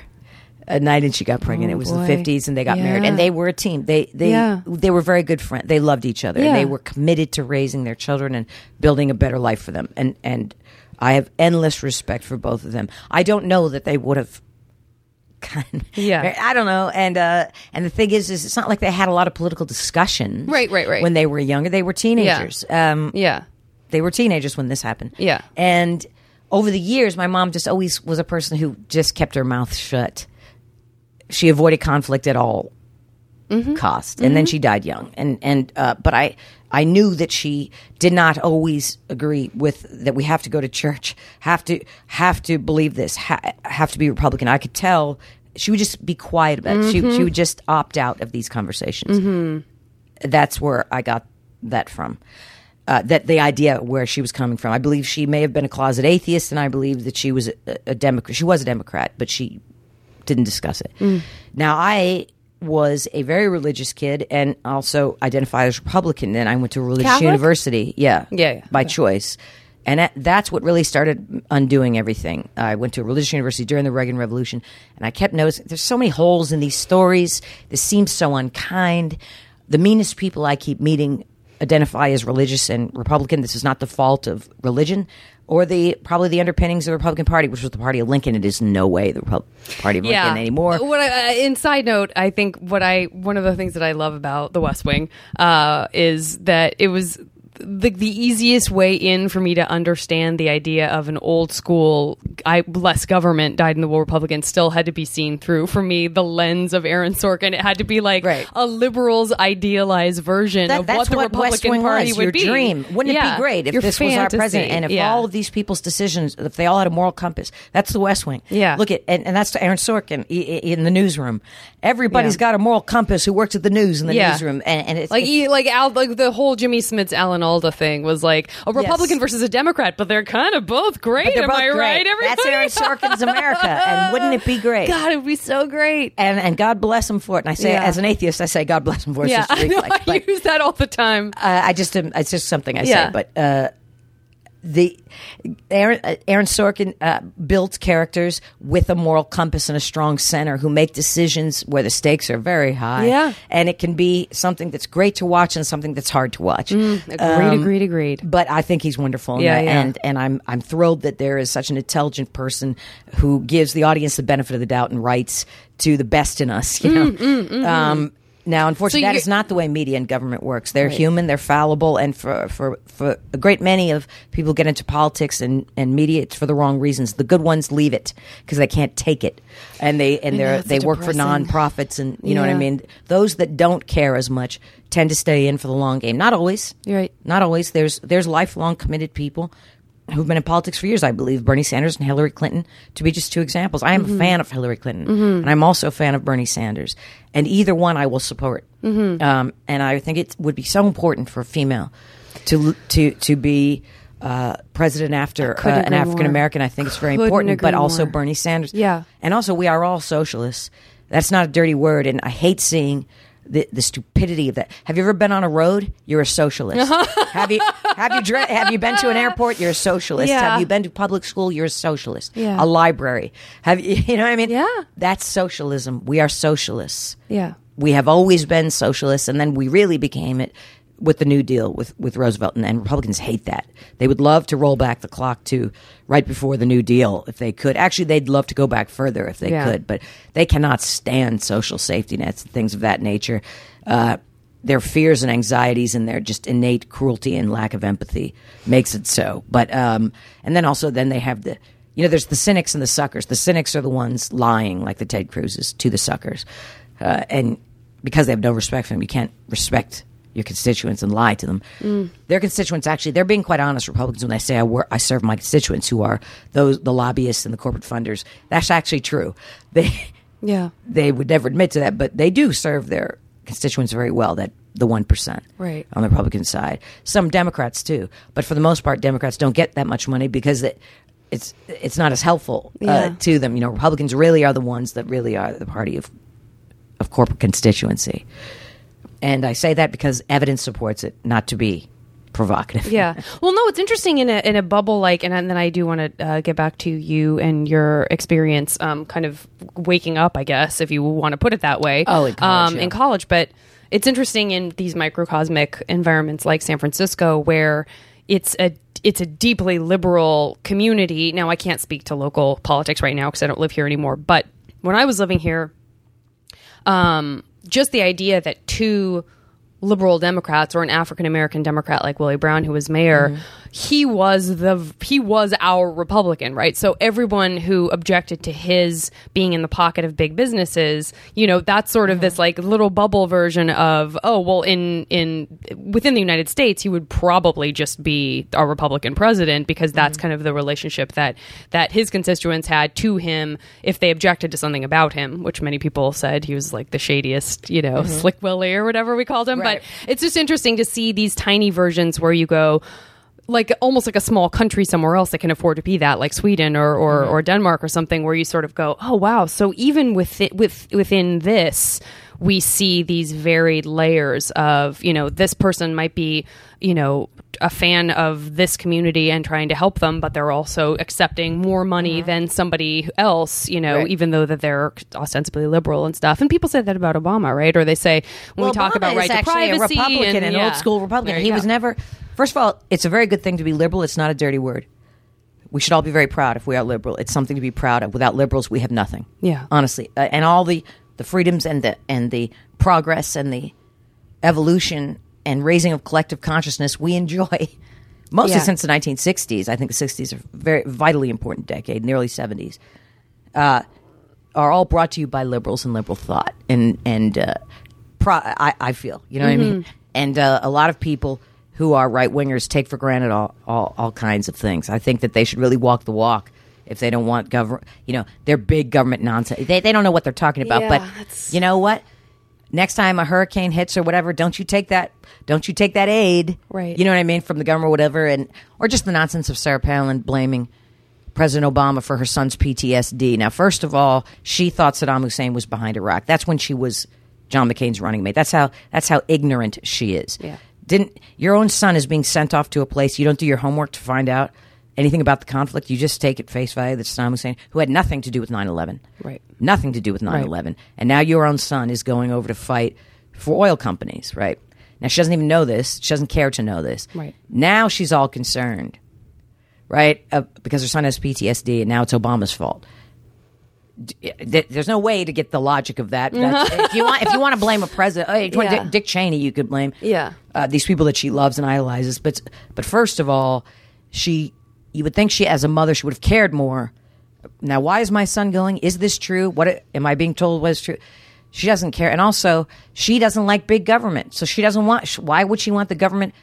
a night and she got pregnant. Oh, it was boy. the fifties, and they got married, and they were a team. They they Yeah. they were very good friends. They loved each other. Yeah. and They were committed to raising their children and building a better life for them. And and I have endless respect for both of them. I don't know that they would have. Kind Yeah. I don't know. And uh, and the thing is, is it's not like they had a lot of political discussion. Right, right, right. When they were younger, they were teenagers. Um, Yeah. they were teenagers when this happened. Yeah. And over the years, my mom just always was a person who just kept her mouth shut. She avoided conflict at all Mm-hmm. cost, and then she died young. And and uh, but I I knew that she did not always agree with that. We have to go to church. Have to have to believe this. Ha- have to be Republican. I could tell she would just be quiet about it. She Mm-hmm. she would just opt out of these conversations that's where I got that from. Uh, that the idea where she was coming from. I believe she may have been a closet atheist, and I believe that she was a, a Democrat. She was a Democrat, but she didn't discuss it. Mm. Now, I was a very religious kid and also identified as Republican. Then I went to a religious Catholic? university. Yeah, Yeah, yeah. by choice. And that, that's what really started undoing everything. I went to a religious university during the Reagan Revolution, and I kept noticing there's so many holes in these stories. This seems so unkind. The meanest people I keep meeting identify as religious and Republican. This is not the fault of religion or the probably the underpinnings of the Republican Party, which was the party of Lincoln. It is no way the Repu- Party of Lincoln anymore. What I, uh, in side note, I think what I one of the things that I love about The West Wing uh, is that it was the the easiest way in for me to understand the idea of an old school I less government died in the war Republican still had to be seen through for me the lens of Aaron Sorkin. It had to be like Right. a liberal's idealized version That- of what the what Republican West Party was, would your be. dream. Wouldn't Yeah. it be great if this was our president and if Yeah. all of these people's decisions, if they all had a moral compass? That's the West Wing. Yeah. Look at and, and that's to Aaron Sorkin in the newsroom. Everybody's Yeah. got a moral compass who works at the news in the newsroom, and, and it's like it's- like Al, like the whole Jimmy Smits Alan Alda thing was like a Republican versus a Democrat, but they're kind of both great. am both I great. right? That's Everybody? Aaron Sorkin's America, and wouldn't it be great? God, it would be so great. And and God bless him for it. And I say, Yeah. as an atheist, I say God bless him for it. Yeah, I, know, reflex. I use that all the time. uh, I just it's just something I Yeah. say, but uh, the Aaron, uh, Aaron Sorkin uh, built characters with a moral compass and a strong center who make decisions where the stakes are very high. Yeah. and it can be something that's great to watch and something that's hard to watch. Agreed, Um, agreed, agreed. But I think he's wonderful, Yeah, yeah. and and I'm I'm thrilled that there is such an intelligent person who gives the audience the benefit of the doubt and writes to the best in us. You know. Um, now, unfortunately, So that not the way media and government works. They're human, they're fallible, and for, for, for a great many of people get into politics and, and media, it's for the wrong reasons. The good ones leave it because they can't take it, and they and they they work for nonprofits, and you know what I mean. Those that don't care as much tend to stay in for the long game. Not always, You're right. Not always. There's there's lifelong committed people who've been in politics for years. I believe Bernie Sanders and Hillary Clinton to be just two examples. I am Mm-hmm. a fan of Hillary Clinton, and I'm also a fan of Bernie Sanders, and either one I will support. Mm-hmm. Um, and I think it would be so important for a female to to to be. Uh, president after uh, an African American, I think it's very Couldn't important. But also more. Bernie Sanders, Yeah. and also we are all socialists. That's not a dirty word, and I hate seeing the, the stupidity of that. Have you ever been on a road? You're a socialist. have you have you dre- have you been to an airport? You're a socialist. Yeah. Have you been to public school? You're a socialist. Yeah. A library. Have you? You know what I mean? Yeah. That's socialism. We are socialists. Yeah. We have always been socialists, and then we really became it with the New Deal with, with Roosevelt, and, and Republicans hate that. They would love to roll back the clock to right before the New Deal if they could. Actually, they'd love to go back further if they Yeah. could, but they cannot stand social safety nets, and things of that nature. Uh, their fears and anxieties and their just innate cruelty and lack of empathy makes it so. But um, and then also then they have the you know there's the cynics and the suckers. The cynics are the ones lying like the Ted Cruz's to the suckers, uh, and because they have no respect for them, you can't respect your constituents and lie to them. Their constituents actually they're being quite honest. Republicans when they say I work, I serve my constituents who are those the lobbyists and the corporate funders. That's actually true. They Yeah. they would never admit to that, but they do serve their constituents very well. That the one percent, Right. on the Republican side. Some Democrats too, but for the most part, Democrats don't get that much money because it, it's it's not as helpful uh, Yeah. to them. You know, Republicans really are the ones that really are the party of of corporate constituency. And I say that because evidence supports it, not to be provocative. Yeah. Well, no, it's interesting in a in a bubble like, and then I do want to uh, get back to you and your experience, um, kind of waking up, I guess, if you want to put it that way. Oh, in college, um, yeah. in college, but it's interesting in these microcosmic environments like San Francisco, where it's a it's a deeply liberal community. Now, I can't speak to local politics right now because I don't live here anymore. But when I was living here, um, just the idea that two liberal Democrats or an African American Democrat like Willie Brown, who was mayor, mm-hmm. He was the he was our Republican, right? So everyone who objected to his being in the pocket of big businesses, you know, that's sort of this like little bubble version of oh well, in in within the United States, he would probably just be our Republican president because that's mm-hmm. kind of the relationship that that his constituents had to him if they objected to something about him, which many people said he was like the shadiest, you know, mm-hmm. slick Willie or whatever we called him. Right. But it's just interesting to see these tiny versions where you go like almost like a small country somewhere else that can afford to be that like Sweden or or, mm-hmm. or Denmark or something where you sort of go oh wow. So even with it, with within this we see these varied layers of you know this person might be you know a fan of this community and trying to help them but they're also accepting more money than somebody else you know Right. even though that they're ostensibly liberal and stuff and people say that about Obama right or they say when well, we talk Obama about right to actually privacy a Republican, and, an yeah. old school Republican. He go. was never. First of all, it's a very good thing to be liberal. It's not a dirty word. We should all be very proud if we are liberal. It's something to be proud of. Without liberals, we have nothing. Yeah. honestly, uh, and all the the freedoms and the and the progress and the evolution and raising of collective consciousness we enjoy. Mostly Yeah. since the 1960s. I think the 60s are very vitally important decade, in the early 70s. Uh, are all brought to you by liberals and liberal thought, and and uh, pro- I, I feel you know what I mean. And uh, a lot of people who are right wingers take for granted all, all all kinds of things. I think that they should really walk the walk if they don't want government. You know, they're big government nonsense. They they don't know what they're talking about. Yeah, but you know what? Next time a hurricane hits or whatever, don't you take that? Don't you take that aid? Right. You know what I mean from the government, or whatever, and or just the nonsense of Sarah Palin blaming President Obama for her son's PTSD. Now, first of all, she thought Saddam Hussein was behind Iraq. That's when she was John McCain's running mate. That's how that's how ignorant she is. Yeah. Didn't your own son is being sent off to a place you don't do your homework to find out anything about the conflict? You just take it face value that Saddam Hussein, who had nothing to do with 9/11, Right. Nothing to do with 9/11, and now your own son is going over to fight for oil companies, right? Now she doesn't even know this. She doesn't care to know this. Right. Now she's all concerned right? Uh, because her son has PTSD, and now it's Obama's fault. There's no way to get the logic of that. If you want, if you want to blame a president, hey, if you want Yeah. Dick, Dick Cheney, you could blame Yeah. uh, these people that she loves and idolizes. But but first of all, she you would think she, as a mother, she would have cared more. Now, why is my son going? Is this true? What am I being told was true? She doesn't care, and also she doesn't like big government, so she doesn't want. Why would she want the government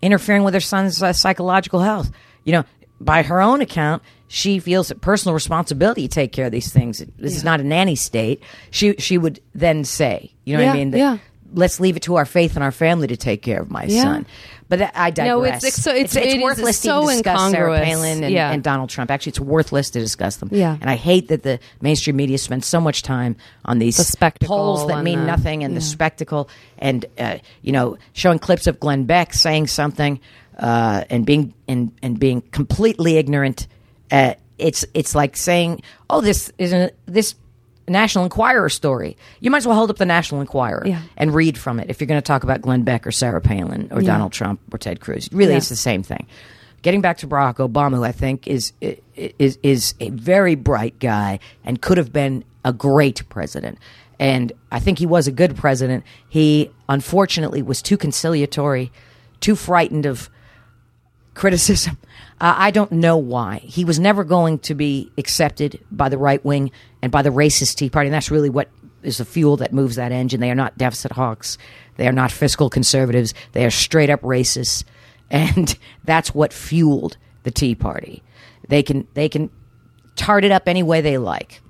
interfering with her son's uh, psychological health? You know, by her own account, she feels that personal responsibility to take care of these things. This is not a nanny state. She she would then say, you know what I mean? That yeah. Let's leave it to our faith and our family to take care of my Yeah. son. But I digress. No, it's- it's so- it's- it is worthless so to discuss Sarah. Palin and, Yeah. and Donald Trump. Actually, it's worthless to discuss them. Yeah. And I hate that the mainstream media spends so much time on these The polls that mean the- nothing and the spectacle and uh, you know showing clips of Glenn Beck saying something uh, and being and and being completely ignorant. Uh, it's it's like saying, "Oh, this isn't this." National Enquirer story. You might as well hold up the National Enquirer Yeah. and read from it if you're going to talk about Glenn Beck or Sarah Palin or Yeah. Donald Trump or Ted Cruz. Really, Yeah. it's the same thing. Getting back to Barack Obama, who I think is is is a very bright guy and could have been a great president. And I think he was a good president. He unfortunately was too conciliatory, too frightened of criticism. Uh, I don't know why. He was never going to be accepted by the right wing and by the racist Tea Party. And that's really what is the fuel that moves that engine. They are not deficit hawks. They are not fiscal conservatives. They are straight up racists. And that's what fueled the Tea Party. They can, they can tart it up any way they like,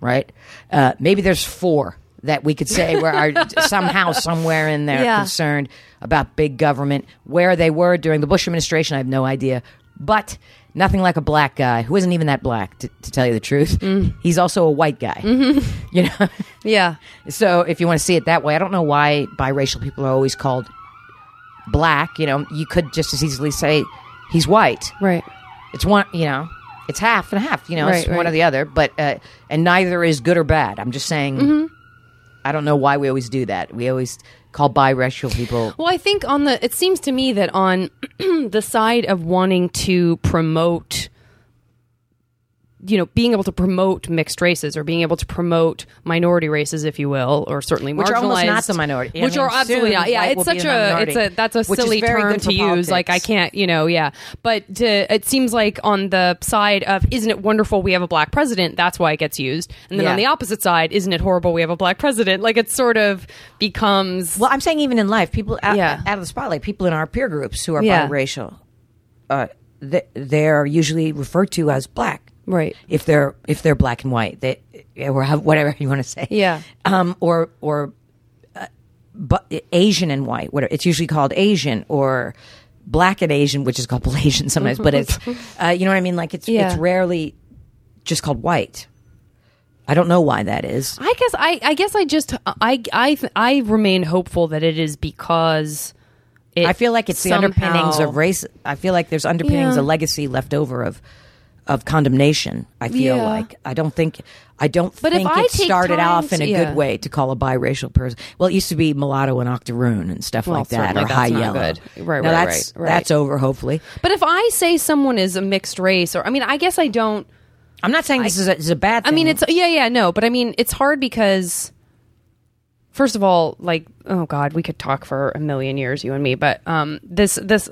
right? Uh, maybe there's four that we could say where are somehow, somewhere in there Yeah. concerned about big government. Where they were during the Bush administration, I have no idea. But nothing like a black guy who isn't even that black, to, to tell you the truth. He's also a white guy. You know, Yeah. so if you want to see it that way, I don't know why biracial people are always called black. You know, you could just as easily say he's white. Right. It's one, you know, it's half and half. You know, it's Right, one right. or the other. But uh, and neither is good or bad. I'm just saying. Mm-hmm. I don't know why we always do that. We always call biracial people. Well, I think on the it seems to me that on the side of wanting to promote you know being able to promote mixed races or being able to promote minority races if you will or certainly Which are almost not the minority. I which mean, are absolutely not yeah it's such a it's a that's a silly term to use like I can't you know yeah but to, it seems like on the side of isn't it wonderful we have a black president that's why it gets used and then Yeah. on the opposite side isn't it horrible we have a black president like it sort of becomes Well, I'm saying even in life, people out, Yeah. out of the spotlight, people in our peer groups who are Yeah. biracial, uh, they, they're usually referred to as black. Right. If they're if they're black and white, they or have whatever you want to say. Yeah. Um. Or or, uh, but Asian and white. Whatever. It's usually called Asian or black and Asian, which is called Asian sometimes. but it's, uh, you know what I mean. Like it's Yeah. it's rarely just called white. I don't know why that is. I guess I, I guess I just I I I remain hopeful that it is because it I feel like it's the underpinnings of race. I feel like there's underpinnings, Yeah. a legacy left over of of condemnation. I feel Yeah. like I don't think I don't But if think I it started off in a yeah. good way to call a biracial person. Well, it used to be mulatto and octoroon and stuff Well, like that, or high yellow. good. Right, Now right, that's, right. That's over. Hopefully, But if I say someone is a mixed race, or I mean, I guess I don't. I'm not saying this is, a, is a bad. I mean, it's yeah, yeah, no, but I mean, it's hard because. First of all, like oh god, we could talk for a million years, you and me. But um, this this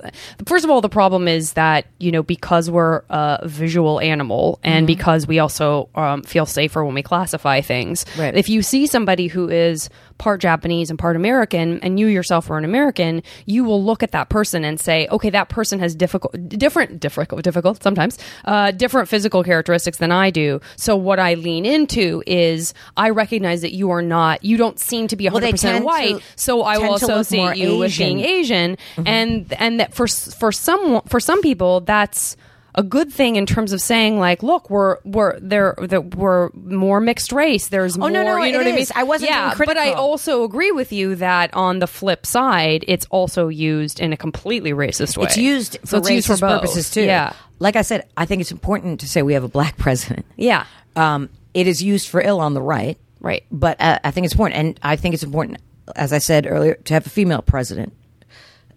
first of all, the problem is that you know because we're a visual animal Mm-hmm. and because we also um, feel safer when we classify things. Right. If you see somebody who is part Japanese and part American, and you yourself are an American, you will look at that person and say, okay, that person has difficult, different, difficult, difficult sometimes, uh, different physical characteristics than I do. So what I lean into is I recognize that you are not, you don't seem to be Well, they 100% tend white, to- so I will tend to look more associate you with being Asian, Mm-hmm. and and that for for some for some people that's a good thing in terms of saying like, look, we're we're there that we're more mixed race. There's Oh, more. no, no, you know what I mean? I wasn't yeah, but I also agree with you that on the flip side, it's also used in a completely racist way. It's used for so it's racist used for both. purposes too. Yeah, Like I said, I think it's important to say we have a black president. yeah, Um, it is used for ill on the right. right. but uh, I think it's important, and I think it's important, as I said earlier, to have a female president.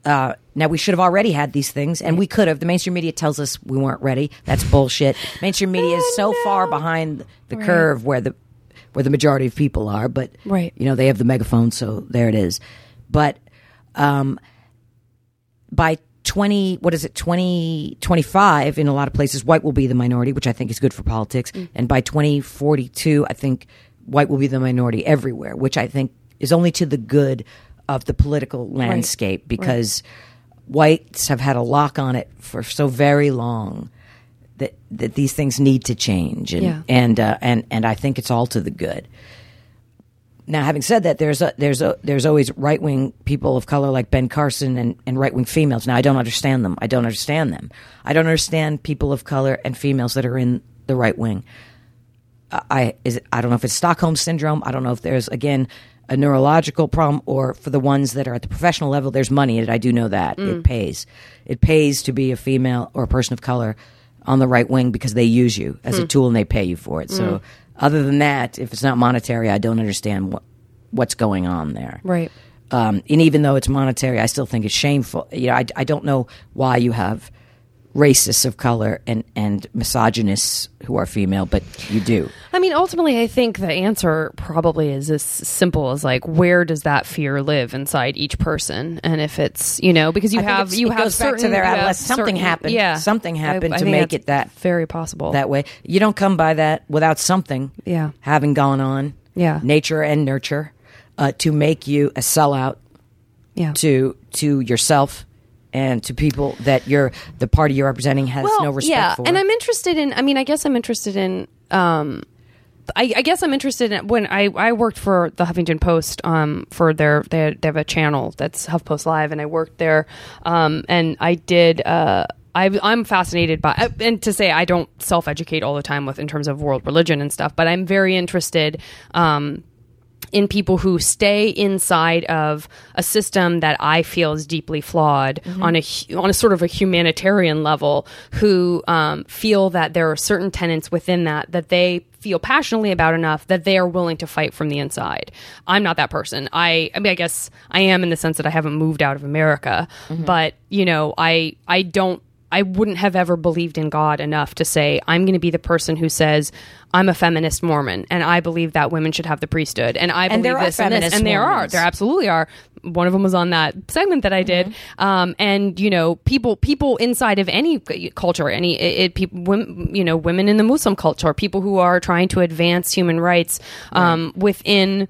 Uh, now we should have already had these things, and we could have. The mainstream media tells us we weren't ready. That's bullshit. mainstream media is so far behind the curve where the where the majority of people are, but Right. you know they have the megaphone, so there it is. But um, by 20 what is it 2025 in a lot of places white will be the minority which i think is good for politics and by 2042 i think white will be the minority everywhere which i think is only to the good of the political landscape because whites have had a lock on it for so very long that that these things need to change and Yeah. and uh, and and I think it's all to the good now, having said that, there's a, there's a, there's always right wing people of color like Ben Carson and, and right wing females. Now, I don't understand them. I don't understand them. I don't understand people of color and females that are in the right wing. I is it, I don't know if it's Stockholm syndrome. I don't know if there's again a neurological problem or for the ones that are at the professional level, there's money in it. I do know that it mm. pays. It pays to be a female or a person of color on the right wing because they use you as a mm. tool and they pay you for it. So, mm. other than that, if it's not monetary, I don't understand what what's going on there. Right. Um, and even though it's monetary, I still think it's shameful. You know, I, I don't know why you have racists of color and, and misogynists who are female, but you do. I mean, ultimately, I think the answer probably is as simple as like, where does that fear live inside each person? And if it's you know, because you I have you have back to certain their. Something certain- happened. Yeah, Something happened I- I to make it that- very possible. that way. You don't come by that without something Yeah. having gone on. Yeah. Nature and nurture uh, to make you a sellout yeah. to to yourself and to people that you're the party you're representing has no respect for. yeah, for. and I'm interested in. I mean, I guess I'm interested in. Um, I, I guess I'm interested in when I, I worked for the Huffington Post um, for their they, they have a channel that's HuffPost Live, and I worked there, um, and I did. Uh, I, I'm fascinated by, and to say I don't self educate all the time with in terms of world religion and stuff, but I'm very interested. Um, in people who stay inside of a system that I feel is deeply flawed on a on a sort of a humanitarian level, who um, feel that there are certain tenets within that that they feel passionately about enough that they are willing to fight from the inside. I'm not that person. I I mean I guess I am in the sense that I haven't moved out of America, but you know, I I don't I wouldn't have ever believed in God enough to say I'm going to be the person who says I'm a feminist Mormon and I believe that women should have the priesthood and I believe there are this and this and there are there absolutely are. One of them was on that segment that I did, Mm-hmm. um, and you know, people people inside of any culture, any it, it people, women, you know, women in the Muslim culture, people who are trying to advance human rights um, within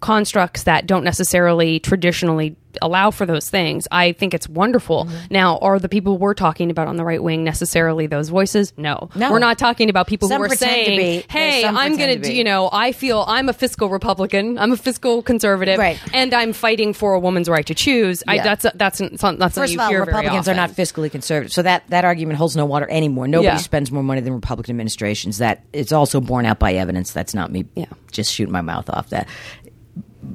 constructs that don't necessarily traditionally allow for those things. I think it's wonderful. Mm-hmm. Now, are the people we're talking about on the right wing necessarily those voices? No. No. We're not talking about people Some who are saying, be. "Hey, I'm going to you know, I feel I'm a fiscal Republican. I'm a fiscal conservative, Right. and I'm fighting for a woman's right to choose." I, that's that's that's not that's First you of all, Republicans are not fiscally conservative, so that that argument holds no water anymore. Nobody Yeah. spends more money than Republican administrations. That it's also borne out by evidence. That's not me. Yeah. just shooting my mouth off. That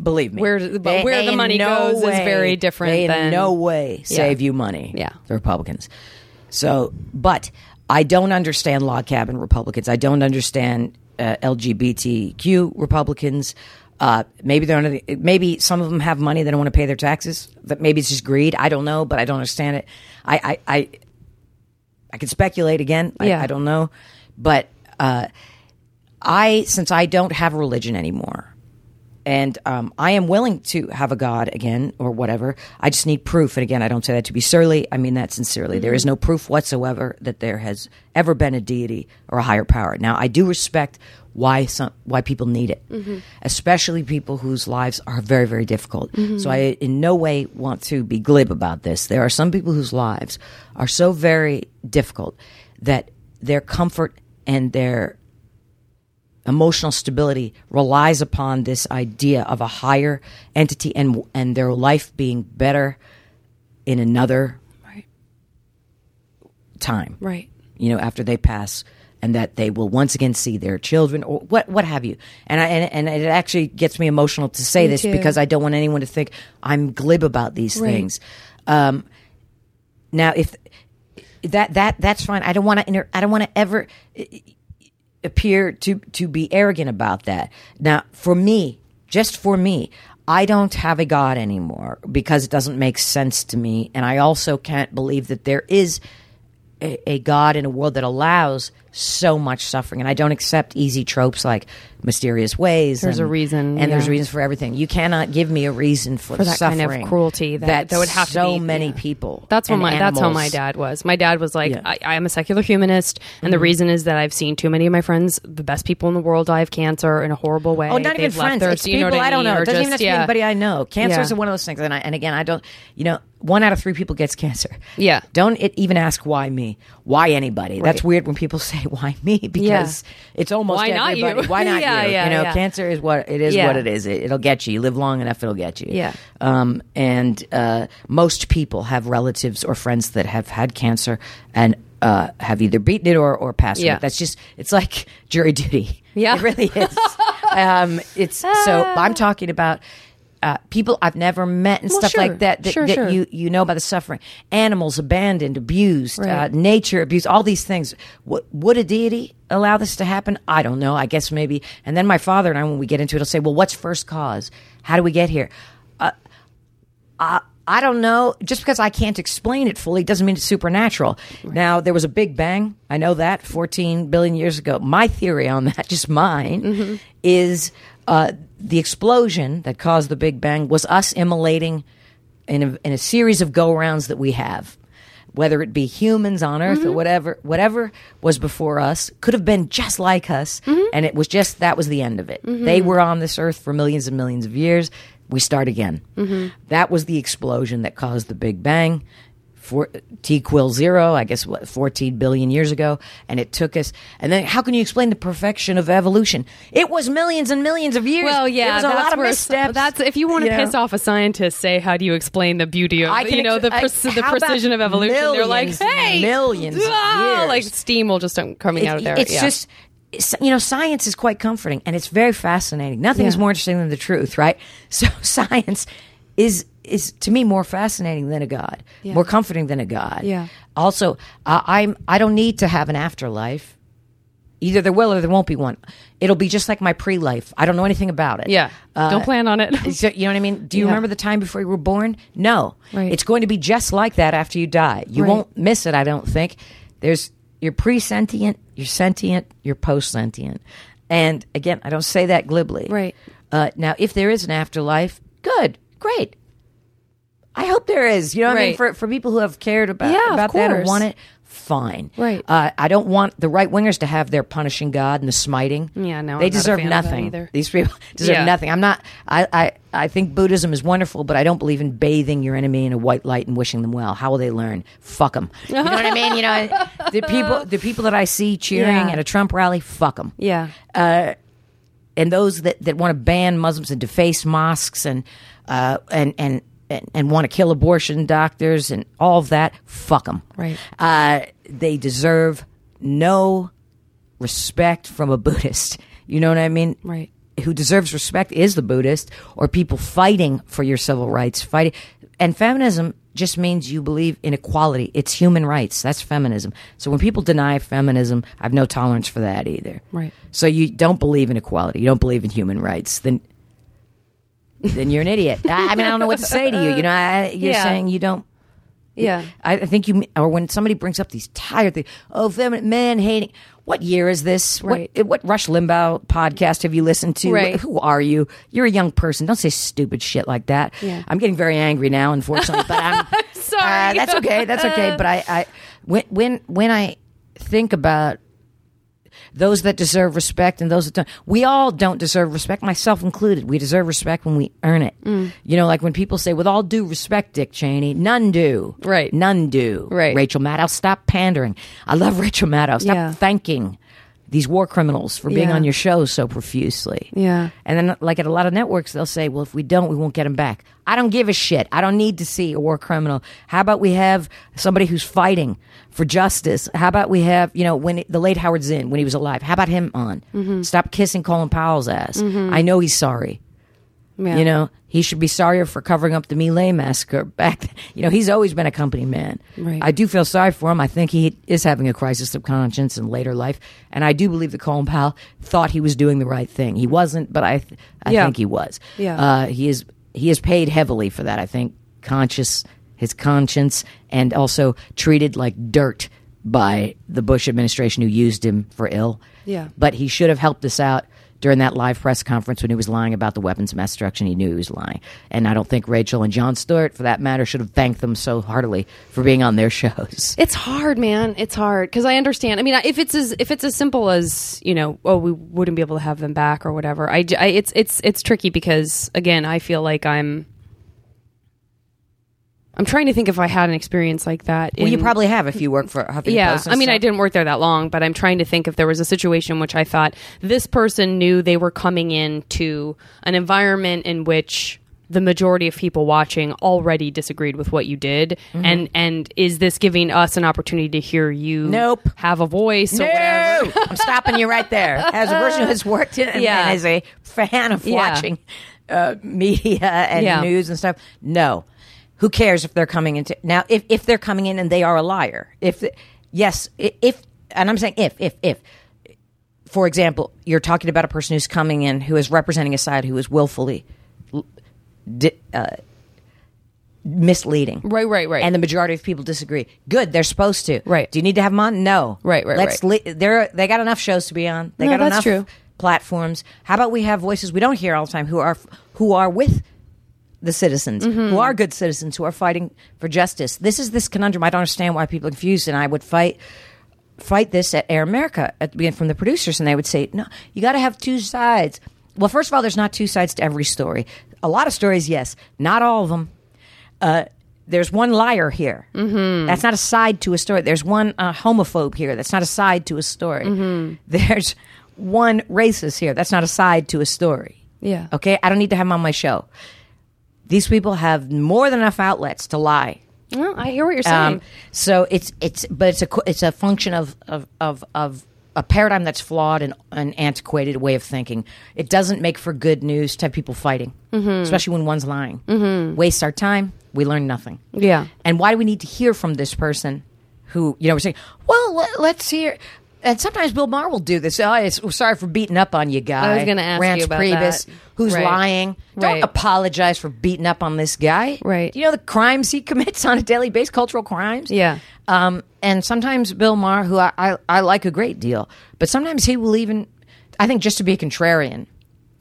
believe me, Where- but where the money goes is very different They in than- no way save you money. Yeah. the Republicans. So, but I don't understand log cabin Republicans. I don't understand uh, LGBTQ Republicans. Uh, maybe they're under maybe some of them have money they don't want to pay their taxes. That maybe it's just greed. I don't know, but I don't understand it. I I I, I can speculate again. I, Yeah. I don't know, but uh, I since I don't have a religion anymore, and um, I am willing to have a God again or whatever. I just need proof. And again, I don't say that to be surly. I mean that sincerely. There is mm-hmm. no proof whatsoever that there has ever been a deity or a higher power. Now, I do respect why some why people need it, mm-hmm. especially people whose lives are very very difficult. Mm-hmm. So I in no way want to be glib about this. There are some people whose lives are so very difficult that their comfort and their emotional stability relies upon this idea of a higher entity and and their life being better in another Right. time Right. you know after they pass and that they will once again see their children or what what have you and I, and, and it actually gets me emotional to say Me this too. because I don't want anyone to think I'm glib about these Right. things um now if that that that's fine I don't want to inter- I don't want to ever appear to to be arrogant about that. Now, for me, just for me, I don't have a God anymore because it doesn't make sense to me, and I also can't believe that there is a, a God in a world that allows so much suffering, and I don't accept easy tropes like mysterious ways. There's and- a reason, and there's reasons for everything. You cannot give me a reason for, For that kind of cruelty that- that would have to so be- many yeah. people. That's what my that's how my dad was. My dad was like, Yeah. Mm-hmm. I, I am a secular humanist, and the reason is that I've seen too many of my friends, the best people in the world, die of cancer in a horrible way. Oh, not They've even left friends. their- it's you know people what I don't know. It doesn't even just- have to be anybody I know. Cancer is Yeah. one of those things, and I, and again, I don't. You know, one out of three people gets cancer. Yeah. Don't it even ask why me? Why anybody? That's weird when people say why me because it's almost Why not you? Why not Yeah, you? yeah, you know, yeah. cancer is what it is. Yeah. What it is. It, it'll get you. You live long enough, it'll get you. Yeah. Um, and uh, most people have relatives or friends that have had cancer and uh, have either beaten it or, or passed Yeah. away. That's just it's like jury duty. Yeah. it really is. um, it's so I'm talking about. Uh, people I've never met and Well, stuff sure. like that that, Sure, that sure. you you know about the suffering animals abandoned abused uh, nature abused all these things w- would a deity allow this to happen I don't know I guess maybe and then my father and I when we get into it will say well what's first cause how do we get here Uh, I don't know. Just because I can't explain it fully doesn't mean it's supernatural. Now, there was a Big Bang. I know that 14 billion years ago. My theory on that, just mine, is uh, the explosion that caused the Big Bang was us immolating in a, in a series of go rounds that we have. Whether it be humans on Earth or mm-hmm. whatever, whatever was before us could have been just like us, mm-hmm. and it was just that was the end of it. Mm-hmm. They were on this Earth for millions and millions of years. We start again. That was the explosion that caused the Big Bang. For T equals zero, I guess what fourteen billion years ago, and it took us. And then, how can you explain the perfection of evolution? It was millions and millions of years. Well, yeah, there was a lot of missteps. That's if you want to you know? piss off a scientist, say how do you explain the beauty of I can you know the I- the precision of evolution? They're like, millions, hey, millions of ah, years? like steam will just coming out of there. It's yeah. just you know, science is quite comforting and it's very fascinating. Nothing is more interesting than the truth, right? So science is is to me more fascinating than a god, Yeah. more comforting than a god. Yeah. Also, uh, I'm I don't need to have an afterlife. Either there will or there won't be one. It'll be just like my pre-life. I don't know anything about it. Yeah. Uh, Don't plan on it. so, you know what I mean? Do you Yeah. remember the time before you were born? No. Right. It's going to be just like that after you die. You Right. won't miss it, I don't think. There's you're pre-sentient, you're sentient, you're post-sentient. And again, I don't say that glibly. Right. Uh, now, if there is an afterlife, good, great. I hope there is. You know what I mean? For for people who have cared about Yeah, about that or want it, fine. Right. Uh, I don't want the right wingers to have their punishing God and the smiting. Yeah, no, they I'm deserve fan of that nothing. either. These people deserve Yeah. nothing. I'm not. I, I I think Buddhism is wonderful, but I don't believe in bathing your enemy in a white light and wishing them well. How will they learn? Fuck them. You know what I mean? You know, the people the people that I see cheering Yeah. at a Trump rally, fuck them yeah. and those that, that want to ban Muslims and deface mosques and uh, and and and, and want to kill abortion doctors and all of that, fuck them. Right. Uh, they deserve no respect from a Buddhist. You know what I mean? Right. Who deserves respect is the Buddhist or people fighting for your civil rights, fighting. And feminism just means you believe in equality. It's human rights. That's feminism. So when people deny feminism, I have no tolerance for that either. Right. So you don't believe in equality. You don't believe in human rights. Then, then you're an idiot. I, I mean, I don't know what to say to you. You know, I, you're Yeah. saying you don't. Yeah. I, I think you, or when somebody brings up these tired things, oh, feminine man hating. What year is this? Right. What, what Rush Limbaugh podcast have you listened to? Right. Who are you? You're a young person. Don't say stupid shit like that. Yeah. I'm getting very angry now, unfortunately, but I'm sorry. Uh, that's okay. That's okay. But I, I, when, when, when I think about those that deserve respect and those that don't. We all don't deserve respect, myself included. We deserve respect when we earn it. Mm. You know, like when people say, with all due respect, Dick Cheney, none do. Right. None do. Right. Rachel Maddow, stop pandering. I love Rachel Maddow. Stop Yeah. thanking these war criminals for being Yeah. on your show so profusely. Yeah. And then, like at a lot of networks, they'll say, well, if we don't, we won't get them back. I don't give a shit. I don't need to see a war criminal. How about we have somebody who's fighting for justice? How about we have, you know, when the late Howard Zinn, when he was alive, how about him on? Mm-hmm. Stop kissing Colin Powell's ass. I know he's sorry. Yeah. You know, he should be sorry for covering up the My Lai massacre back. Then. You know, he's always been a company man. Right. I do feel sorry for him. I think he is having a crisis of conscience in later life, and I do believe that Colin Powell thought he was doing the right thing. He wasn't, but I, th- I Yeah. think he was. Yeah. Uh, he is. He is paid heavily for that. I think conscious, his conscience, and also treated like dirt by the Bush administration who used him for ill. Yeah. But he should have helped us out during that live press conference when he was lying about the weapons of mass destruction. He knew he was lying. And I don't think Rachel and Jon Stewart, for that matter, should have thanked them so heartily for being on their shows. It's hard, man. It's hard because I understand. I mean, if it's as if it's as simple as you know, oh, we wouldn't be able to have them back or whatever. I, it's it's it's tricky because again, I feel like I'm. I'm trying to think if I had an experience like that. Well, you probably have if you work for Huffington yeah, Post. Yeah, I mean, I didn't work there that long, but I'm trying to think if there was a situation which I thought this person knew they were coming into an environment in which the majority of people watching already disagreed with what you did, Mm-hmm. and and is this giving us an opportunity to hear you? Nope. have a voice No. I'm stopping you right there. As a person who has worked in, Yeah. and as a fan of Yeah. watching uh, media and Yeah. news and stuff, no. Who cares if they're coming into now? If if they're coming in and they are a liar, if yes, if and I'm saying if if if. For example, you're talking about a person who's coming in who is representing a side who is willfully di- uh, misleading. Right, right, right. And the majority of people disagree. Good, they're supposed to. Right. Do you need to have them on? No. Right, right, Let's right. Li- they're they got enough shows to be on. They No, got that's enough true. platforms. How about we have voices we don't hear all the time who are who are with the citizens, Mm-hmm. who are good citizens, who are fighting for justice. This is this conundrum. I don't understand why people are confused, and I would fight fight this at Air America at from the producers, and they would say, "No, you got to have two sides." Well, first of all, there's not two sides to every story. A lot of stories, yes, not all of them. Uh, there's one liar here. Mm-hmm. That's not a side to a story. There's one uh, homophobe here. That's not a side to a story. Mm-hmm. There's one racist here. That's not a side to a story. Yeah. Okay, I don't need to have them on my show. These people have more than enough outlets to lie. Well, I hear what you're saying. Um, so it's it's but it's a it's a function of of of, of a paradigm that's flawed and an antiquated way of thinking. It doesn't make for good news to have people fighting, especially when one's lying. Mm-hmm. Wastes our time. We learn nothing. Yeah. And why do we need to hear from this person who, you know, we're saying, well, let, let's hear. And sometimes Bill Maher will do this. Oh, it's, sorry for beating up on you, guy. I was gonna ask Reince you about Priebus, that. who's Right. lying. Don't Right. apologize for beating up on this guy. Right. You know the crimes he commits on a daily basis, cultural crimes. Yeah. Um, and sometimes Bill Maher, who I, I, I like a great deal, but sometimes he will even, I think, just to be a contrarian,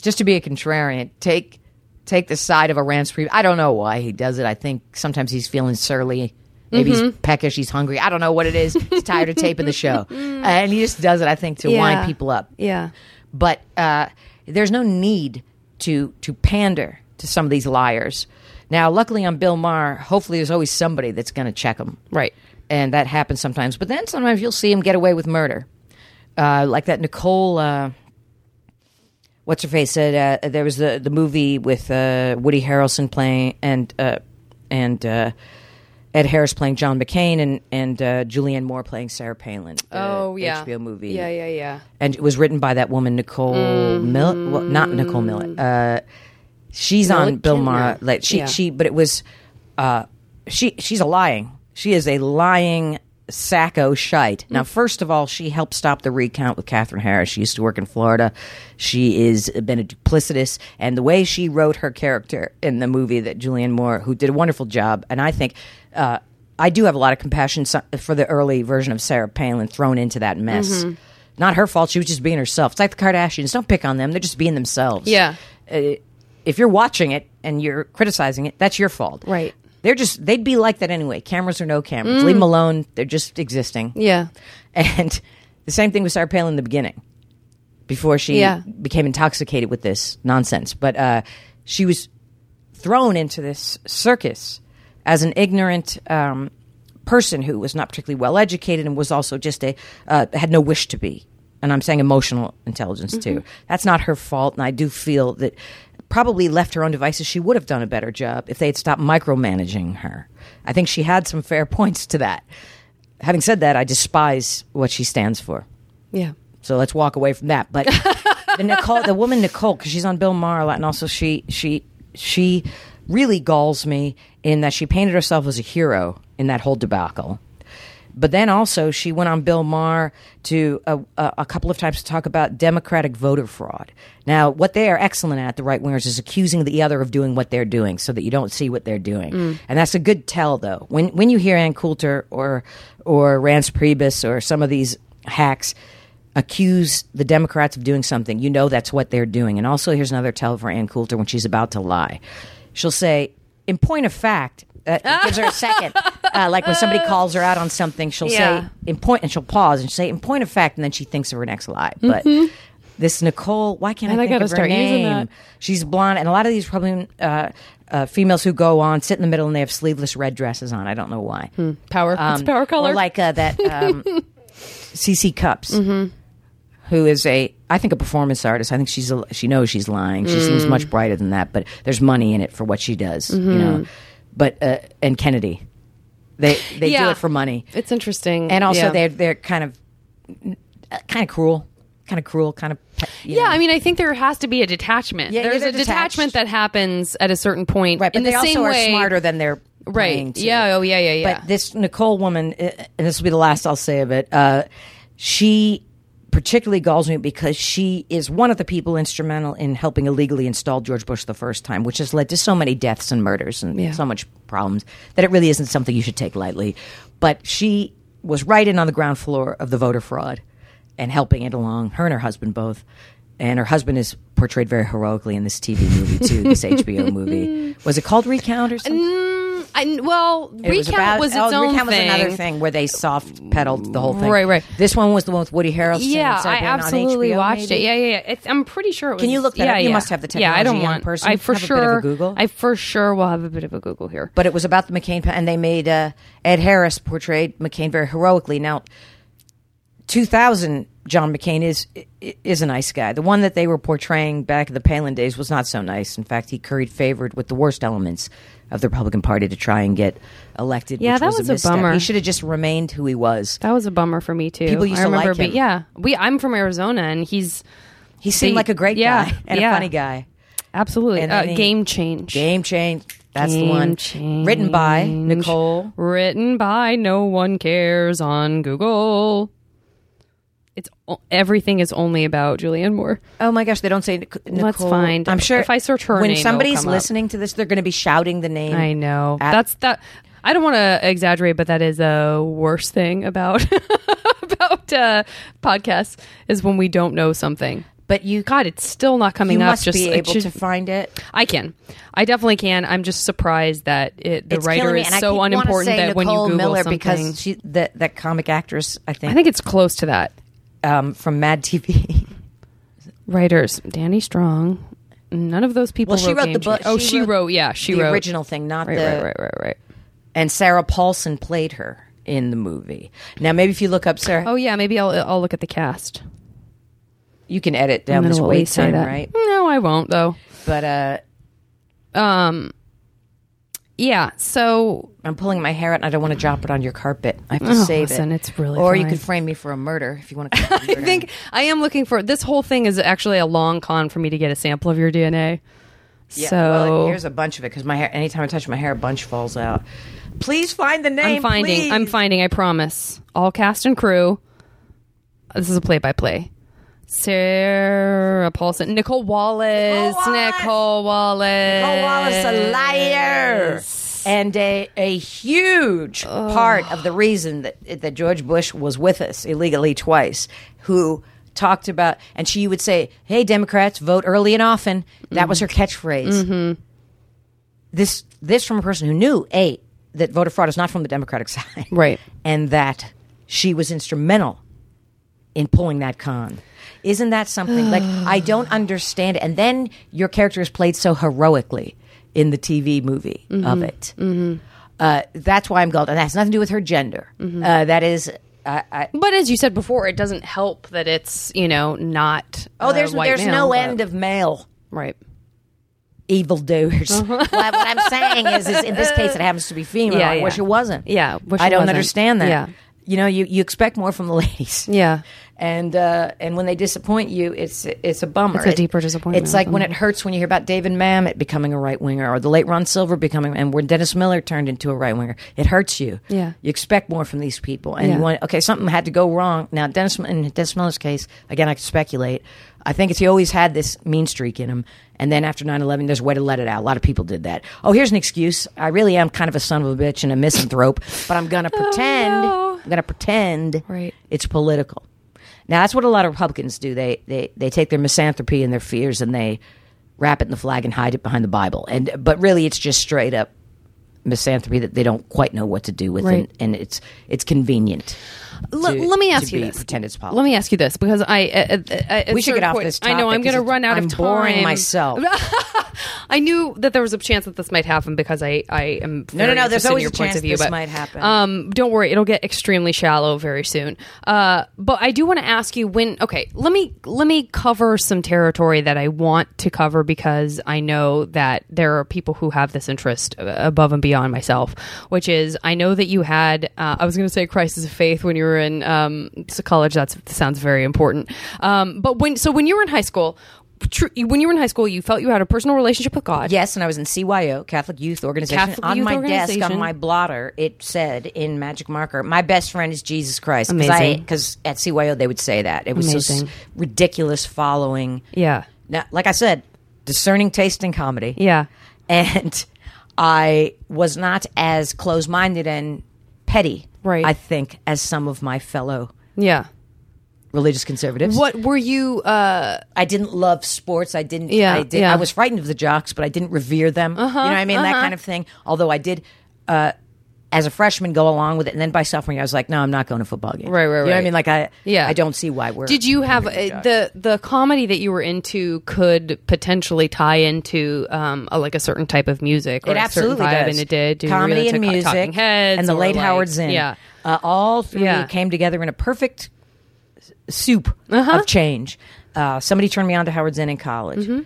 just to be a contrarian, take take the side of a Reince Priebus. I don't know why he does it. I think sometimes he's feeling surly. Maybe Mm-hmm. he's peckish. He's hungry. I don't know what it is. He's tired of taping the show, and he just does it. I think to Yeah. wind people up Yeah. but uh, there's no need to to pander to some of these liars. Now, luckily on Bill Maher, hopefully there's always somebody that's going to check him, Right. And that happens sometimes. But then sometimes you'll see him get away with murder, uh, like that Nicole. Uh, what's her face said? Uh, there was the the movie with uh, Woody Harrelson playing and uh, and. Ed Harris playing John McCain and and uh, Julianne Moore playing Sarah Palin. the Oh yeah. HBO movie Yeah, yeah, yeah. and it was written by that woman Nicole Mm-hmm. Millet. Well, not Nicole Millet. Uh, she's on Bill Maher. Like she, Yeah. she, but it was, uh, she, she's a lying. She is a lying sacco shite. Now, first of all, she helped stop the recount with Katherine Harris. She used to work in Florida. She is been a duplicitous, and the way she wrote her character in the movie that Julianne Moore, who did a wonderful job, and I think. Uh, I do have a lot of compassion for the early version of Sarah Palin thrown into that mess. Not her fault. She was just being herself. It's like the Kardashians. Don't pick on them. They're just being themselves. Yeah. Uh, if you're watching it and you're criticizing it, that's your fault. Right. They're just, they'd be like that anyway. Cameras or no cameras. Leave them alone. They're just existing. Yeah. And the same thing with Sarah Palin in the beginning, before she Yeah. became intoxicated with this nonsense. But uh, she was thrown into this circus as an ignorant um, person who was not particularly well educated and was also just a uh, had no wish to be. And I'm saying emotional intelligence too. That's not her fault, and I do feel that probably left her own devices. She would have done a better job if they had stopped micromanaging her. I think she had some fair points to that. Having said that, I despise what she stands for. Yeah. So let's walk away from that. But the Nicole, the woman Nicole, because she's on Bill Maher a lot, and also she she she really galls me in that she painted herself as a hero in that whole debacle. But then also she went on Bill Maher to a, a, a couple of times to talk about Democratic voter fraud. Now, what they are excellent at, the right wingers, is accusing the other of doing what they're doing, so that you don't see what they're doing. Mm. And that's a good tell, though. When when you hear Ann Coulter or or Reince Priebus or some of these hacks accuse the Democrats of doing something, you know that's what they're doing. And also, here's another tell for Ann Coulter when she's about to lie. She'll say, in point of fact, uh, gives her a second. Uh, like when somebody calls her out on something, she'll Yeah. say, in point, and she'll pause and say, in point of fact, and then she thinks of her next lie. But this Nicole, why can't And I I think gotta of her start using name? that. She's blonde, and a lot of these probably uh, uh, females who go on sit in the middle and they have sleeveless red dresses on. I don't know why. Power. it's Um, power color. Or like uh, that um, CC Cups, Mm-hmm. who is a I think a performance artist. I think she's a, she knows she's lying. She Mm. seems much brighter than that, but there's money in it for what she does. Mm-hmm. You know, but uh, and Kennedy, they they do it for money, it's interesting. and also Yeah. they're they're kind of uh, kind of cruel, kind of cruel, kind of Yeah, know. I mean, I think there has to be a detachment. Yeah, yeah, There's a detachment that happens at a certain point. right. But in they the also same are way, smarter than they're Right. Yeah. Oh, yeah, yeah, yeah. But this Nicole woman, uh, and this will be the last I'll say of it. Uh, she particularly galls me because she is one of the people instrumental in helping illegally install George Bush the first time, which has led to so many deaths and murders and Yeah. so much problems that it really isn't something you should take lightly. But she was right in on the ground floor of the voter fraud and helping it along. Her and her husband both. And her husband is portrayed very heroically in this TV movie too, this HBO movie. Was it called Recount or something? Mm, I, well, It recount was, about- its oh, own recount thing. was another thing where they soft pedaled the whole thing. Right, right. This one was the one with Woody Harrelson. Yeah, and I absolutely HBO, watched maybe? it. Yeah, yeah, yeah. It's, I'm pretty sure it was. Can you look that yeah, up? You must have the technology. Yeah, I don't want. person. I for Have a bit of sure. a Google. I for sure will have a bit of a Google here. But it was about the McCain, and they made uh, Ed Harris portrayed McCain very heroically. Now, 2000, John McCain is is a nice guy. The one that they were portraying back in the Palin days was not so nice. In fact, he curried favored with the worst elements of the Republican Party to try and get elected. Yeah, that was, was a misstep. bummer. He should have just remained who he was. That was a bummer for me too. People used I to remember like him. yeah, we. I'm from Arizona, and he's He seemed They- like a great yeah, guy and yeah. a funny guy. absolutely And uh, he- game change. Game change. That's the one. change. Written by Nicole. Written by no one cares on Google. It's everything is only about Julianne Moore. Oh my gosh, they don't say Nic- Nicole. Let's find- I'm sure if I search her when somebody's come up. listening to this, they're going to be shouting the name. I know. At- That's that. I don't want to exaggerate, but that is a worst thing about about uh, podcasts is when we don't know something. But you, God, it's still not coming you up. must just be able should- to find it. I can. I definitely can. I'm just surprised that it, the It's writer is so unimportant that when you Google Miller something, because she that that comic actress, I think, I think it's close to that. Um, from Mad TV. Writers, Danny Strong. None of those people. Well, she wrote the book- Oh, she she, wrote wrote, Yeah, she the wrote original thing, not Right, the right, right, right, right. and Sarah Paulson played her in the movie. Now, maybe if you look up Sarah, Oh yeah, maybe I'll I'll look at the cast. you can edit down this wait time, right? No, I won't though. But uh, Um, yeah. So I'm pulling my hair out, and I don't want to drop it on your carpet. I have to Oh, save listen, it. it's really Or you fine. could frame me for a murder if you want to. I think I am looking for this whole thing is actually a long con for me to get a sample of your DNA. Yeah, so well, here's a bunch of it because my hair. Anytime I touch my hair, a bunch falls out. Please find the name. I'm finding. please. I'm finding. I promise. All cast and crew. This is a play-by-play. Sarah Paulson, Nicolle Wallace, Nicolle Wallace! Nicolle Wallace, Nicolle Wallace, a liar, and a a huge part of the reason that that George Bush was with us illegally twice, who talked about, and she would say, "Hey, Democrats, vote early and often." That was her mm-hmm. catchphrase. Mm-hmm. This this from a person who knew a that voter fraud is not from the Democratic side, Right. and that she was instrumental in pulling that con. Isn't that something? like I don't understand. it. And then your character is played so heroically in the TV movie mm-hmm. of it. Mm-hmm. Uh, that's why I'm gold, and that has nothing to do with her gender. Mm-hmm. Uh, that is, I I, But as you said before, it doesn't help that it's you know not. oh, uh, there's white there's male, no but- end of male right. evildoers. Uh-huh. well, what I'm saying is, is in this case, it happens to be female. Yeah, I yeah. wish it wasn't. Yeah, I don't wasn't. understand that. Yeah. You know, you, you expect more from the ladies. Yeah. And uh, and when they disappoint you, it's it's a bummer. It's a deeper disappointment. It's like when it hurts when you hear about David Mamet becoming a right winger, or the late Ron Silver becoming, and when Dennis Miller turned into a right winger. It hurts you. Yeah. you expect more from these people, and Yeah. you want okay, something had to go wrong. Now, Dennis in Dennis Miller's case, again, I could speculate. I think it's he always had this mean streak in him, and then after 9-11, there's a way to let it out. A lot of people did that. Oh, here's an excuse. I really am kind of a son of a bitch and a misanthrope, but I'm gonna pretend. Oh, no. I'm gonna pretend Right. it's political. Now that's what a lot of Republicans do. They they they take their misanthropy and their fears and they wrap it in the flag and hide it behind the Bible. And but really, it's just straight up misanthropy that they don't quite know what to do with, Right. and, and it's it's convenient. L- to- let me ask you this. pretend it's politics. Let me ask you this because I. Uh, uh, We should get off point- this I know I'm going to run out I'm of time. boring myself. I knew that there was a chance that this might happen because I, I am No, no, no, there's always your a chance of view, this but, might happen. Um, don't worry, it'll get extremely shallow very soon. Uh, but I do want to ask you when. Okay, let me let me cover some territory that I want to cover because I know that there are people who have this interest uh, above and beyond myself. Which is, I know that you had. Uh, I was going to say crisis of faith when you were in um, college. That sounds very important. Um, but when so when you were in high school. When you were in high school, you felt you had a personal relationship with God. Yes, and I was in CYO, Catholic Youth Organization. Catholic on Youth my desk, on my blotter, it said in magic marker, "My best friend is Jesus Christ." Amazing. Because at CYO they would say that it was ridiculous following. Yeah. Now, like I said, discerning taste in comedy. Yeah. and I was not as close-minded and petty, Right. I think, as some of my fellow Yeah. religious conservatives. What were you? Uh, I didn't love sports. I didn't. Yeah, I did. yeah. I was frightened of the jocks, but I didn't revere them. you know what I mean? That kind of thing. Although I did, uh, as a freshman, go along with it, and then by sophomore year, I was like, no, I'm not going to football games. Right, right, You know what I right. mean? Like I, Yeah. I don't see why we're. did you have uh, the the comedy that you were into could potentially tie into um, a, like a certain type of music? Or It a certain absolutely vibe, does. and it did. You Comedy really and took, music, Talking Heads, and the or, late like- Howard Zinn. Yeah. uh, all three Yeah. came together in a perfect soup of change. Uh, somebody turned me on to Howard Zinn in college.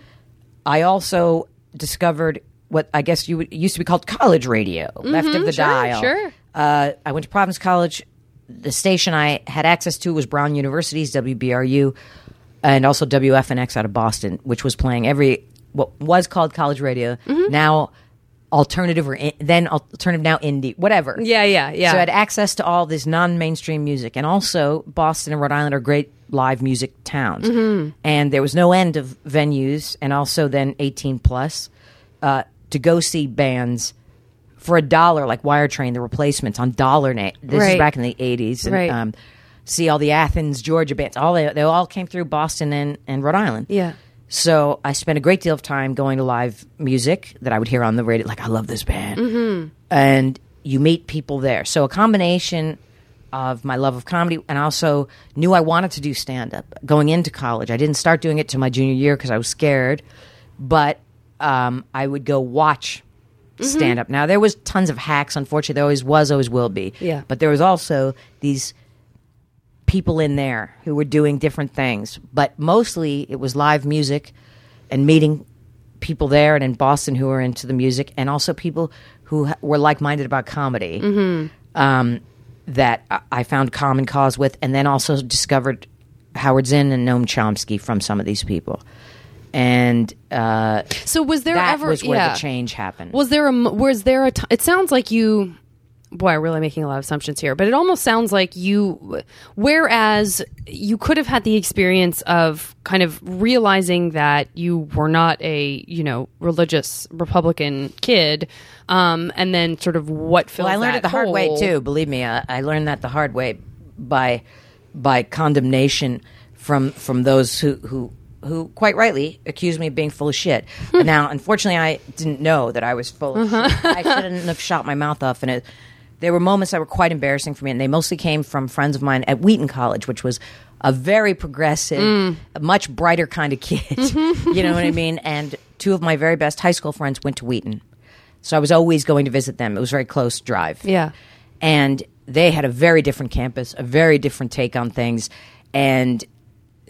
I also discovered what I guess you would, used to be called college radio, left of the sure, dial. sure. Uh, I went to Providence College. The station I had access to was Brown University's WBRU, and also WFNX out of Boston, which was playing every what was called college radio, Mm-hmm. now alternative or in, then alternative now indie, whatever. Yeah, yeah, yeah. So I had access to all this non-mainstream music, and also Boston and Rhode Island are great live music towns. Mm-hmm. And there was no end of venues, and also then eighteen plus uh, to go see bands for a dollar, like Wire Train, the replacements on Dollar Net. This Right. is back in the eighties, and Right. um, see all the Athens, Georgia bands. All they, they all came through Boston and, and Rhode Island. Yeah. So I spent a great deal of time going to live music that I would hear on the radio. Like I love this band, mm-hmm. and you meet people there. So a combination of my love of comedy and also knew I wanted to do stand up going into college. I didn't start doing it till my junior year because I was scared, but um, I would go watch stand up. Now there was tons of hacks. Unfortunately, there always was, always will be. Yeah. but there was also these people in there who were doing different things, but mostly it was live music and meeting people there and in Boston who were into the music, and also people who were like minded about comedy um, that I found common cause with, and then also discovered Howard Zinn and Noam Chomsky from some of these people. And uh, So was there that ever was where yeah. the change happened. Was there a m- was there a t- it sounds like you boy, I'm really making a lot of assumptions here, but it almost sounds like you whereas you could have had the experience of kind of realizing that you were not a, you know, religious Republican kid um and then sort of what fills Well, I learned that it the hard way too. Believe me, I, I learned that the hard way by by condemnation from from those who who who quite rightly accused me of being full of shit. Hmm. But now, unfortunately, I didn't know that I was full of Uh-huh. shit. I shouldn't have shot my mouth off. And it, there were moments that were quite embarrassing for me, and they mostly came from friends of mine at Wheaton College, which was a very progressive, Mm. a much brighter kind of kid. Mm-hmm. you know what I mean? And two of my very best high school friends went to Wheaton. So I was always going to visit them. It was a very close drive. Yeah. And they had a very different campus, a very different take on things. And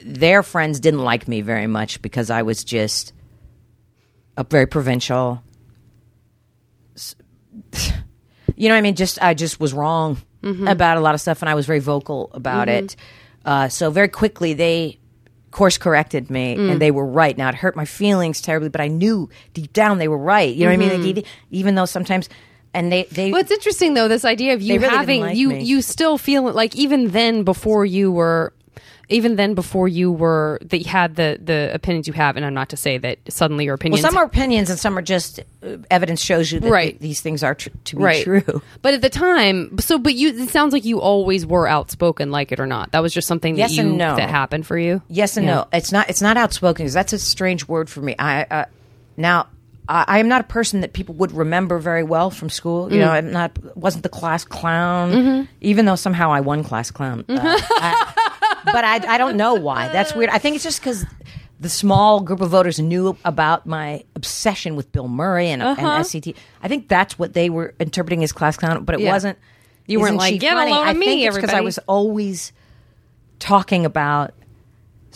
their friends didn't like me very much because I was just a very provincial. You know what I mean? Just I just was wrong mm-hmm. about a lot of stuff, and I was very vocal about it. Mm-hmm. Uh, so very quickly they course corrected me, and mm. they were right. Now it hurt my feelings terribly, but I knew deep down they were right. You know what I mean? Like, mm-hmm. even- even though sometimes, and they they Well, it's interesting though this idea of you really having like you me. you still feel like even then before you were even then before you were that you had the the opinions you have and I'm not to say that suddenly your opinions Well, some are opinions and some are just uh, evidence shows you that Right. th- these things are tr- to be right true. but at the time so but you it sounds like you always were outspoken like it or not that was just something that Yes you and no. that happened for you Yes and no. It's not. It's not outspoken because that's a strange word for me. I uh, now. I am not a person that people would remember very well from school. You know, I'm not wasn't the class clown, even though somehow I won class clown. Uh, I- but I, I don't know why. That's weird. I think it's just because the small group of voters knew about my obsession with Bill Murray and, and uh-huh. SCTV. I think that's what they were interpreting as class clown, but it Yeah. wasn't. You weren't like, "Get funny?" of I me, think it's because I was always talking about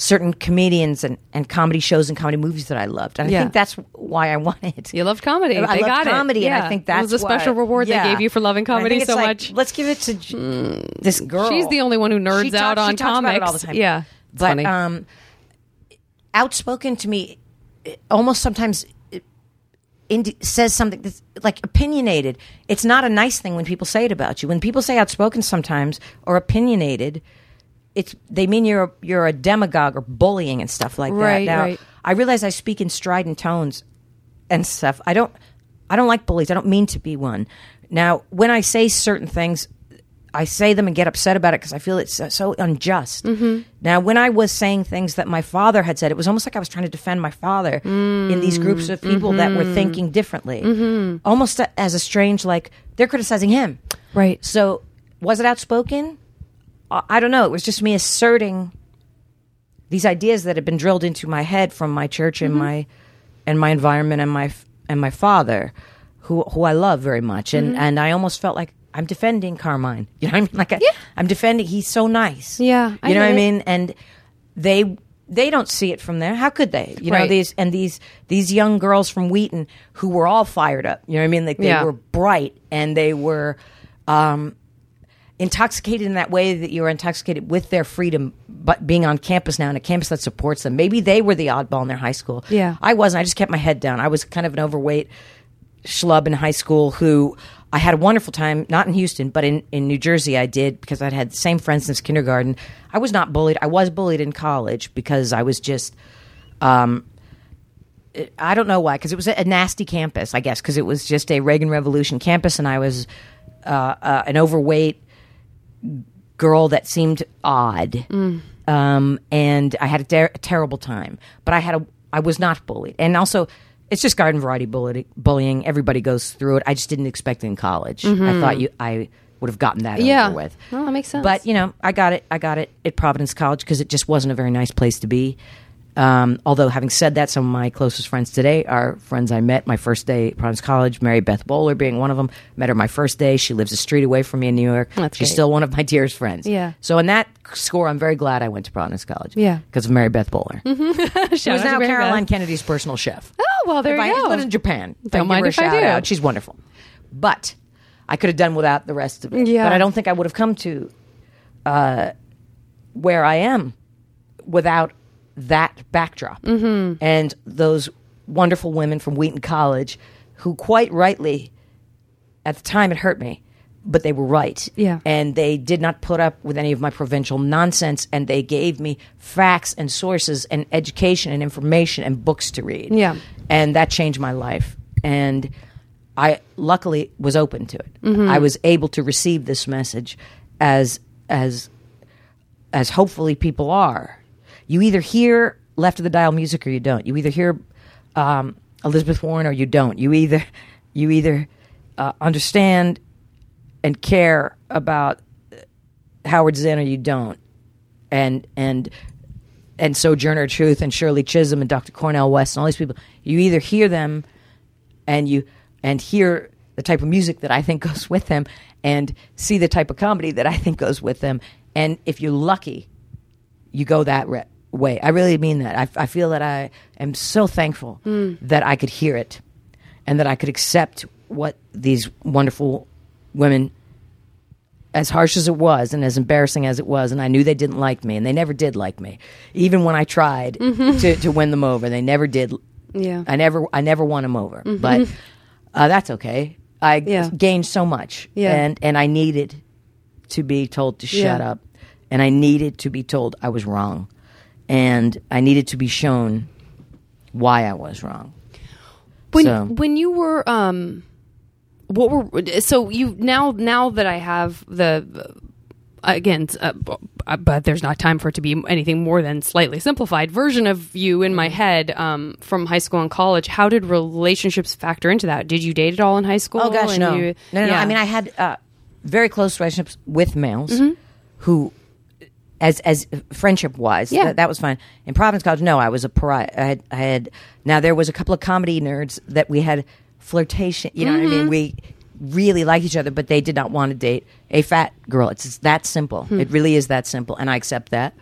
certain comedians and, and comedy shows and comedy movies that I loved. And I think that's why I won it. You loved comedy. I They got it. comedy, and Yeah. I think It that's was a special reward they yeah. gave you for loving And comedy so like, much. Let's give it to J- this girl. She's the only one who nerds She out talks- on she talks about it comics. all the time. Yeah. But funny. um, outspoken to me, almost sometimes. indi- says something that's like opinionated. It's not a nice thing when people say it about you. When people say outspoken sometimes or opinionated, it's they mean you're a, you're a demagogue or bullying and stuff like Right, that. Now, right. I realize I speak in strident tones and stuff. I don't I don't like bullies. I don't mean to be one. Now, when I say certain things, I say them and get upset about it because I feel it's so, unjust. Mm-hmm. Now, when I was saying things that my father had said, it was almost like I was trying to defend my father in these groups of people that Mm-hmm. were thinking differently. Almost as a strange, like they're criticizing him. Right. So, was it outspoken? I don't know. It was just me asserting these ideas that had been drilled into my head from my church and my and my environment and my and my father, who who I love very much, and and I almost felt like I'm defending Carmine. You know what I mean? Like I, I'm defending. He's so nice. Yeah, I you know what I it. mean. And they they don't see it from there. How could they? You know these and these these young girls from Wheaton who were all fired up. You know what I mean? Like they Yeah. were bright and they were. Um, intoxicated in that way that you're intoxicated with their freedom but being on campus now and a campus that supports them. Maybe they were the oddball in their high school. Yeah. i wasn't. I just kept my head down. I was kind of an overweight schlub in high school who i had a wonderful time not in houston but in, in new jersey i did because i'd had the same friends since kindergarten. I was not bullied. I was bullied in college because i was just um, I don't know why, because it was a, a nasty campus, I guess, because it was just a Reagan Revolution campus, and I was uh, uh, an overweight girl that seemed odd, um, and I had a, ter- a terrible time. But I had a, I was not bullied, and also it's just garden variety bully- bullying. Everybody goes through it. I just didn't expect it in college. I thought you, I would have gotten that Yeah. over with. Well, that makes sense. But you know, I got it. I got it at Providence College because it just wasn't a very nice place to be. Um, although, having said that, some of my closest friends today are friends I met my first day at Providence College. Mary Beth Bowler being one of them. Met her my first day. She lives a street away from me in New York. That's She's great. still one of my dearest friends. Yeah. So, in that score, I'm very glad I went to Providence College. Yeah. Because of Mary Beth Bowler. Mm-hmm. she was now Caroline Kennedy's personal chef. Oh well, there If I you go. lived in Japan. Don't mind if I do. Out. She's wonderful. But I could have done without the rest of it. Yeah. But I don't think I would have come to uh, where I am without that backdrop Mm-hmm. and those wonderful women from Wheaton College who quite rightly at the time it hurt me but they were right Yeah. and they did not put up with any of my provincial nonsense and they gave me facts and sources and education and information and books to read Yeah. and that changed my life and i luckily was open to it Mm-hmm. i was able to receive this message as as as hopefully people are you either hear left of the dial music or you don't you either hear um, elizabeth warren or you don't you either you either uh, understand and care about howard zinn or you don't and and and Sojourner Truth and Shirley Chisholm and Dr. Cornel West and all these people, you either hear them and you and hear the type of music that I think goes with them and see the type of comedy that I think goes with them. And if you're lucky, you go that re- way. I really mean that. I, I feel that I am so thankful hmm. that I could hear it and that I could accept what these wonderful women as harsh as it was and as embarrassing as it was, and I knew they didn't like me, and they never did like me, even when I tried mm-hmm. to, to win them over. They never did. Yeah. I never, I never won them over, mm-hmm. but uh, that's okay. I Yeah. gained so much, Yeah. and and I needed to be told to shut Yeah. up, and I needed to be told I was wrong, and I needed to be shown why I was wrong. when So- when you were um what were so you now now that I have the again uh, uh, but there's not time for it to be anything more than slightly simplified version of you in my head um from high school and college how did relationships factor into that did you date at all in high school Oh gosh, And no. you- no, no, no. I mean, I had uh, very close relationships with males Mm-hmm. who, as as friendship wise, Yeah. that, that was fine. In Providence College, no, I was a pariah. I had, I had. Now there was a couple of comedy nerds that we had flirtation. You know what I Mm-hmm. mean? We really liked each other, but they did not want to date a fat girl. It's, it's that simple. Hmm. It really is that simple, and I accept that.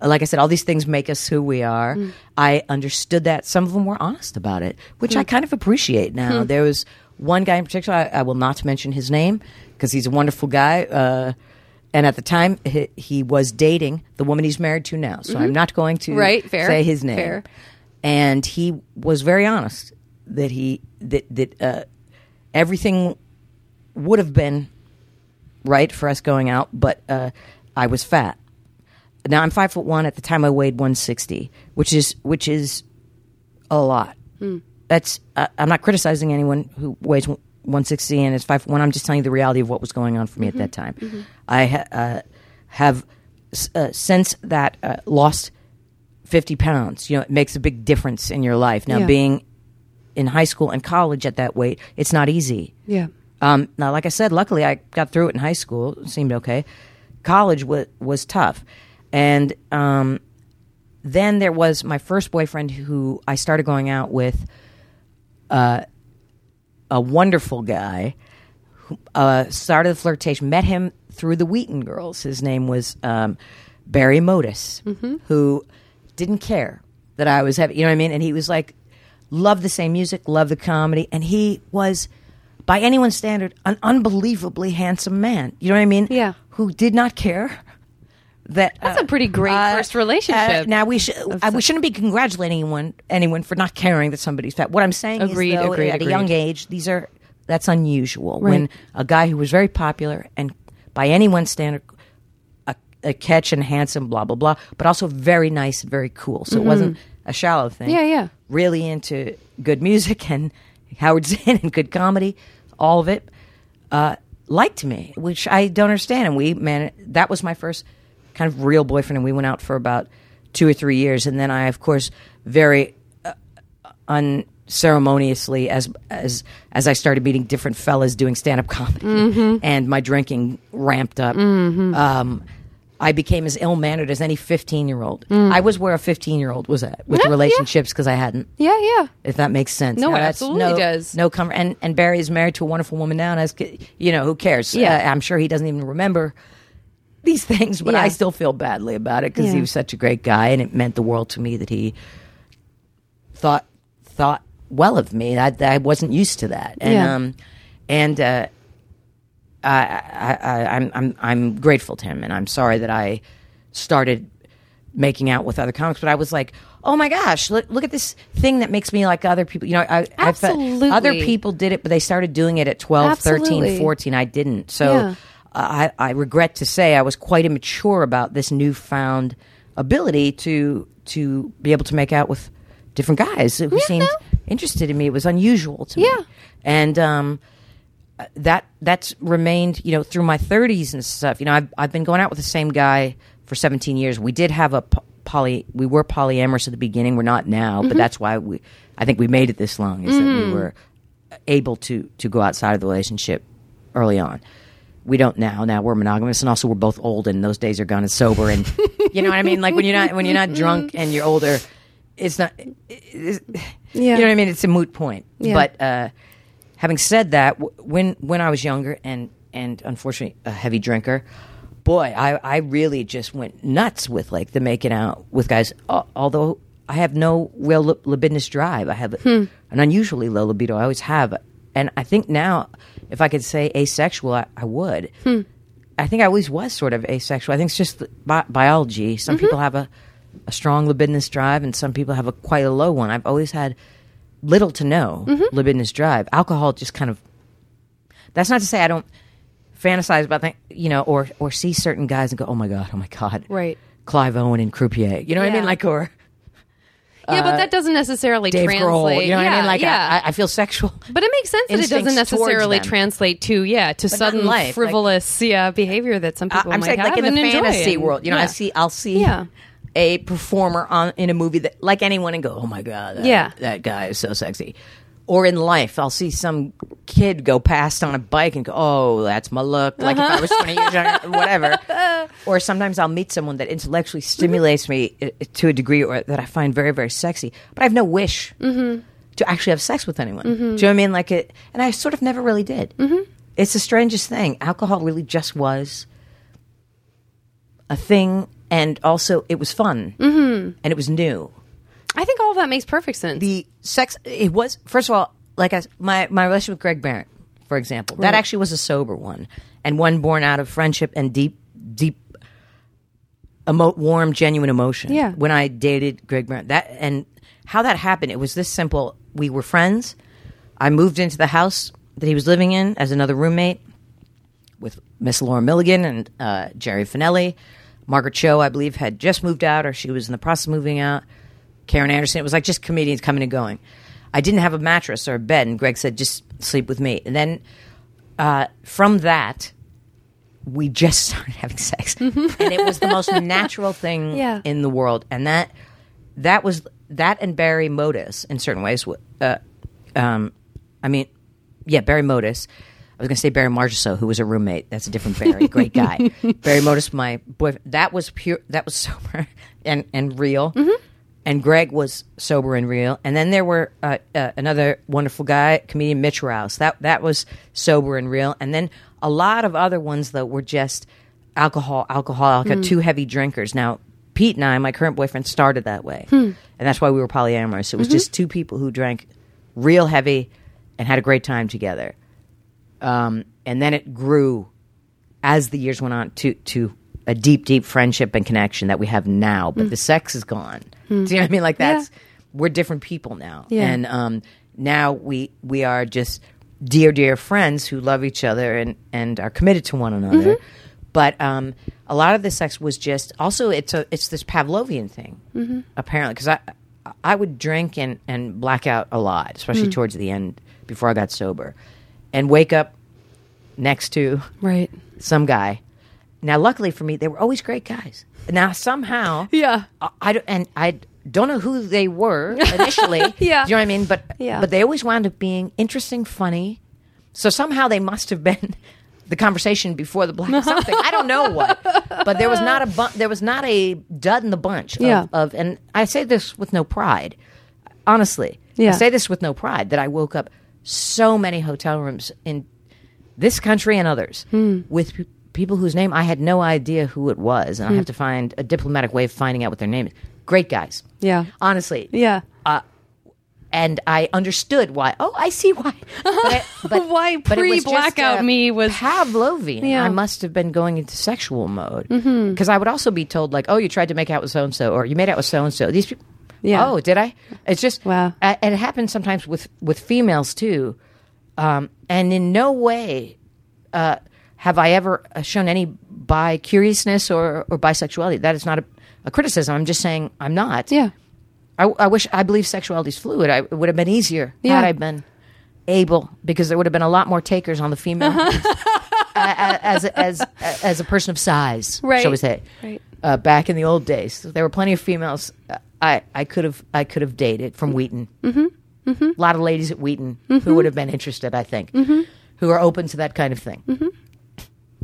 Like I said, all these things make us who we are. Hmm. I understood that. Some of them were honest about it, which Hmm. I kind of appreciate now. There was one guy in particular, I, I will not mention his name because he's a wonderful guy. Uh, and at the time, he, he was dating the woman he's married to now. So I'm not going to Mm-hmm. Right, fair, say his name. fair. And he was very honest that he that that uh, everything would have been right for us going out, but uh, I was fat. Now I'm five foot one. At the time, I weighed 160, which is which is a lot. That's uh, I'm not criticizing anyone who weighs 160 and it's five foot one. I'm just telling you the reality of what was going on for me at that time. I ha- uh, have s- uh, since that uh, lost 50 pounds. You know, it makes a big difference in your life. Now, Yeah. being in high school and college at that weight, it's not easy. yeah Um, now, like I said, luckily I got through it in high school. It seemed okay. College was was tough, and um, then there was my first boyfriend who I started going out with. Uh, a wonderful guy who, uh, started the flirtation. Met him through the Wheaton Girls. His name was um, Barry Modus, who didn't care that I was having. You know what I mean? And he was like, loved the same music, loved the comedy, and he was. By anyone's standard, an unbelievably handsome man. You know what I mean? Yeah. Who did not care that That's a pretty great first relationship. uh, now we should uh, we shouldn't be congratulating anyone anyone for not caring that somebody's fat. What I'm saying Agreed, is, though, agreed, at a young age, these are that's unusual. When a guy who was very popular and by anyone's standard, a, a catch and handsome, blah blah blah, but also very nice and very cool. So it wasn't a shallow thing. Mm-hmm. Yeah, yeah. Really into good music and Howard Zinn and good comedy, all of it. Uh, liked me, which I don't understand. And we, man, that was my first kind of real boyfriend, and we went out for about two or three years, and then I, of course, very uh, unceremoniously, as as as I started meeting different fellas doing stand up comedy, and my drinking ramped up. Um, I became as ill mannered as any fifteen year old. I was where a fifteen year old was at with Yeah, yeah. relationships because I hadn't Yeah, yeah. if that makes sense. No, it absolutely no, does. No comfort. And and Barry is married to a wonderful woman now, and as you know, who cares? Yeah. Uh, I'm sure he doesn't even remember these things, but Yeah. I still feel badly about it because he was such a great guy, and it meant the world to me that he thought thought well of me. I, I wasn't used to that, and Yeah. um, and uh, I, I, I, I'm I'm I'm grateful to him, and I'm sorry that I started making out with other comics, but I was like, oh my gosh, look, look at this thing that makes me like other people. You know, I, I felt- other people did it, but they started doing it at 12, 13, 14. I didn't. So Yeah. I, I regret to say I was quite immature about this newfound ability to to be able to make out with different guys who Yeah, seemed no. interested in me. It was unusual to me. And um, that that's remained you know through my 30s and stuff you know I've, I've been going out with the same guy for 17 years we did have a poly we were polyamorous at the beginning we're not now Mm-hmm. but that's why we i think we made it this long is that Mm. we were able to to go outside of the relationship early on we don't now now we're monogamous and also we're both old and those days are gone and sober and you know what i mean like when you're not when you're not drunk and you're older it's not it's, Yeah. you know what i mean it's a moot point Yeah. but uh having said that, w- when when I was younger and and unfortunately a heavy drinker, boy, I I really just went nuts with like the making out with guys. Al- although I have no real lib- libidinous drive, I have an unusually low libido. I always have, and I think now, if I could say asexual, I, I would. Hmm. I think I always was sort of asexual. I think it's just bi- biology. Some mm-hmm. people have a, a strong libidinous drive, and some people have a quite a low one. I've always had little to no mm-hmm. libidinous drive. Alcohol just kind of. That's not to say I don't fantasize about that, you know, or or see certain guys and go, oh my god, oh my god, Right. Clive Owen and Croupier. You know what I mean? Like or Yeah, but that uh, doesn't necessarily Dave translate. Grohl. You know what yeah, I mean? Like yeah. I, I feel sexual. but it makes sense that it doesn't necessarily translate to yeah to in sudden life, like- frivolous yeah behavior that some people I'm might saying, have like in the and fantasy and- world, you know, yeah. I see, I'll see Yeah. a performer on in a movie that, like anyone, and go, "Oh my god, that, Yeah. that guy is so sexy." Or in life, I'll see some kid go past on a bike and go, "Oh, that's my look." Like if I was 20 years younger, whatever. Or sometimes I'll meet someone that intellectually stimulates me uh, to a degree, or that I find very, very sexy, but I have no wish to actually have sex with anyone. Do you know what I mean? Like it, and I sort of never really did. It's the strangest thing. Alcohol really just was a thing, and also it was fun, mm-hmm. and it was new. I think all of that makes perfect sense. The sex, it was first of all, like I, my my relationship with Greg Behrendt, for example, that actually was a sober one, and one born out of friendship and deep, deep, emo- warm, genuine emotion. Yeah. When I dated Greg Behrendt, that and how that happened, it was this simple. We were friends. I moved into the house that he was living in as another roommate with Miss Laura Milligan and uh, Jerry Finelli. Margaret Cho, I believe, had just moved out or she was in the process of moving out. Karen Anderson. It was like just comedians coming and going. I didn't have a mattress or a bed, and Greg said, just sleep with me. And then uh, from that, we just started having sex. and it was the most natural thing Yeah. in the world. And that that was that and Barry Modus in certain ways. Uh, um, I mean, yeah, Barry Modus. I was going to say Barry Margeso, who was a roommate. That's a different Barry, great guy. Barry Modus, my boyfriend. That was pure. That was sober and and real. And Greg was sober and real. And then there were uh, uh, another wonderful guy, comedian Mitch Rouse. That that was sober and real. And then a lot of other ones though were just alcohol, alcohol, alcohol two heavy drinkers. Now Pete and I, my current boyfriend, started that way, and that's why we were polyamorous. It was just two people who drank real heavy and had a great time together. Um, and then it grew as the years went on to to a deep, deep friendship and connection that we have now. But the sex is gone. Do you know what I mean? Like that's we're different people now, Yeah. and um, now we we are just dear, dear friends who love each other and and are committed to one another. But um, a lot of the sex was just also it's a it's this Pavlovian thing apparently because I I would drink and and black out a lot, especially towards the end before I got sober, and wake up next to Right. some guy. Now, luckily for me, they were always great guys. Now, somehow, Yeah. I, I don't- and I don't know who they were initially. Yeah. Do you know what I mean? But Yeah. but they always wound up being interesting, funny. So somehow they must have been the conversation before the black something. I don't know what, but there was not a bu- there was not a dud in the bunch. Of, Yeah. of and I say this with no pride, honestly. Yeah. I say this with no pride that I woke up so many hotel rooms in this country and others Hmm. with people whose name I had no idea who it was, and I Hmm. have to find a diplomatic way of finding out what their name is. Great guys, Yeah. honestly. Yeah. And I understood why. Oh, I see why. But, I- but Why but it was just, pre-blackout uh, me was- Pavlovian. Yeah. I must have been going into sexual mode because I would also be told like, "Oh, you tried to make out with so and so, or you made out with so and so." These people. Yeah. Oh, did I? It's just Wow. uh, and it happens sometimes with with females too, um, and in no way uh, have I ever uh, shown any bi curiousness or or bisexuality. That is not a, a criticism. I'm just saying I'm not. Yeah. I, I wish I believe sexuality is fluid. I, it would have been easier Yeah. had I been able, because there would have been a lot more takers on the female as, as as as a person of size, Right. shall we say? Right. Uh, back in the old days, there were plenty of females uh, I I could have I could have dated from Wheaton. Mm-hmm. Mm-hmm. A lot of ladies at Wheaton who would have been interested, I think, who are open to that kind of thing.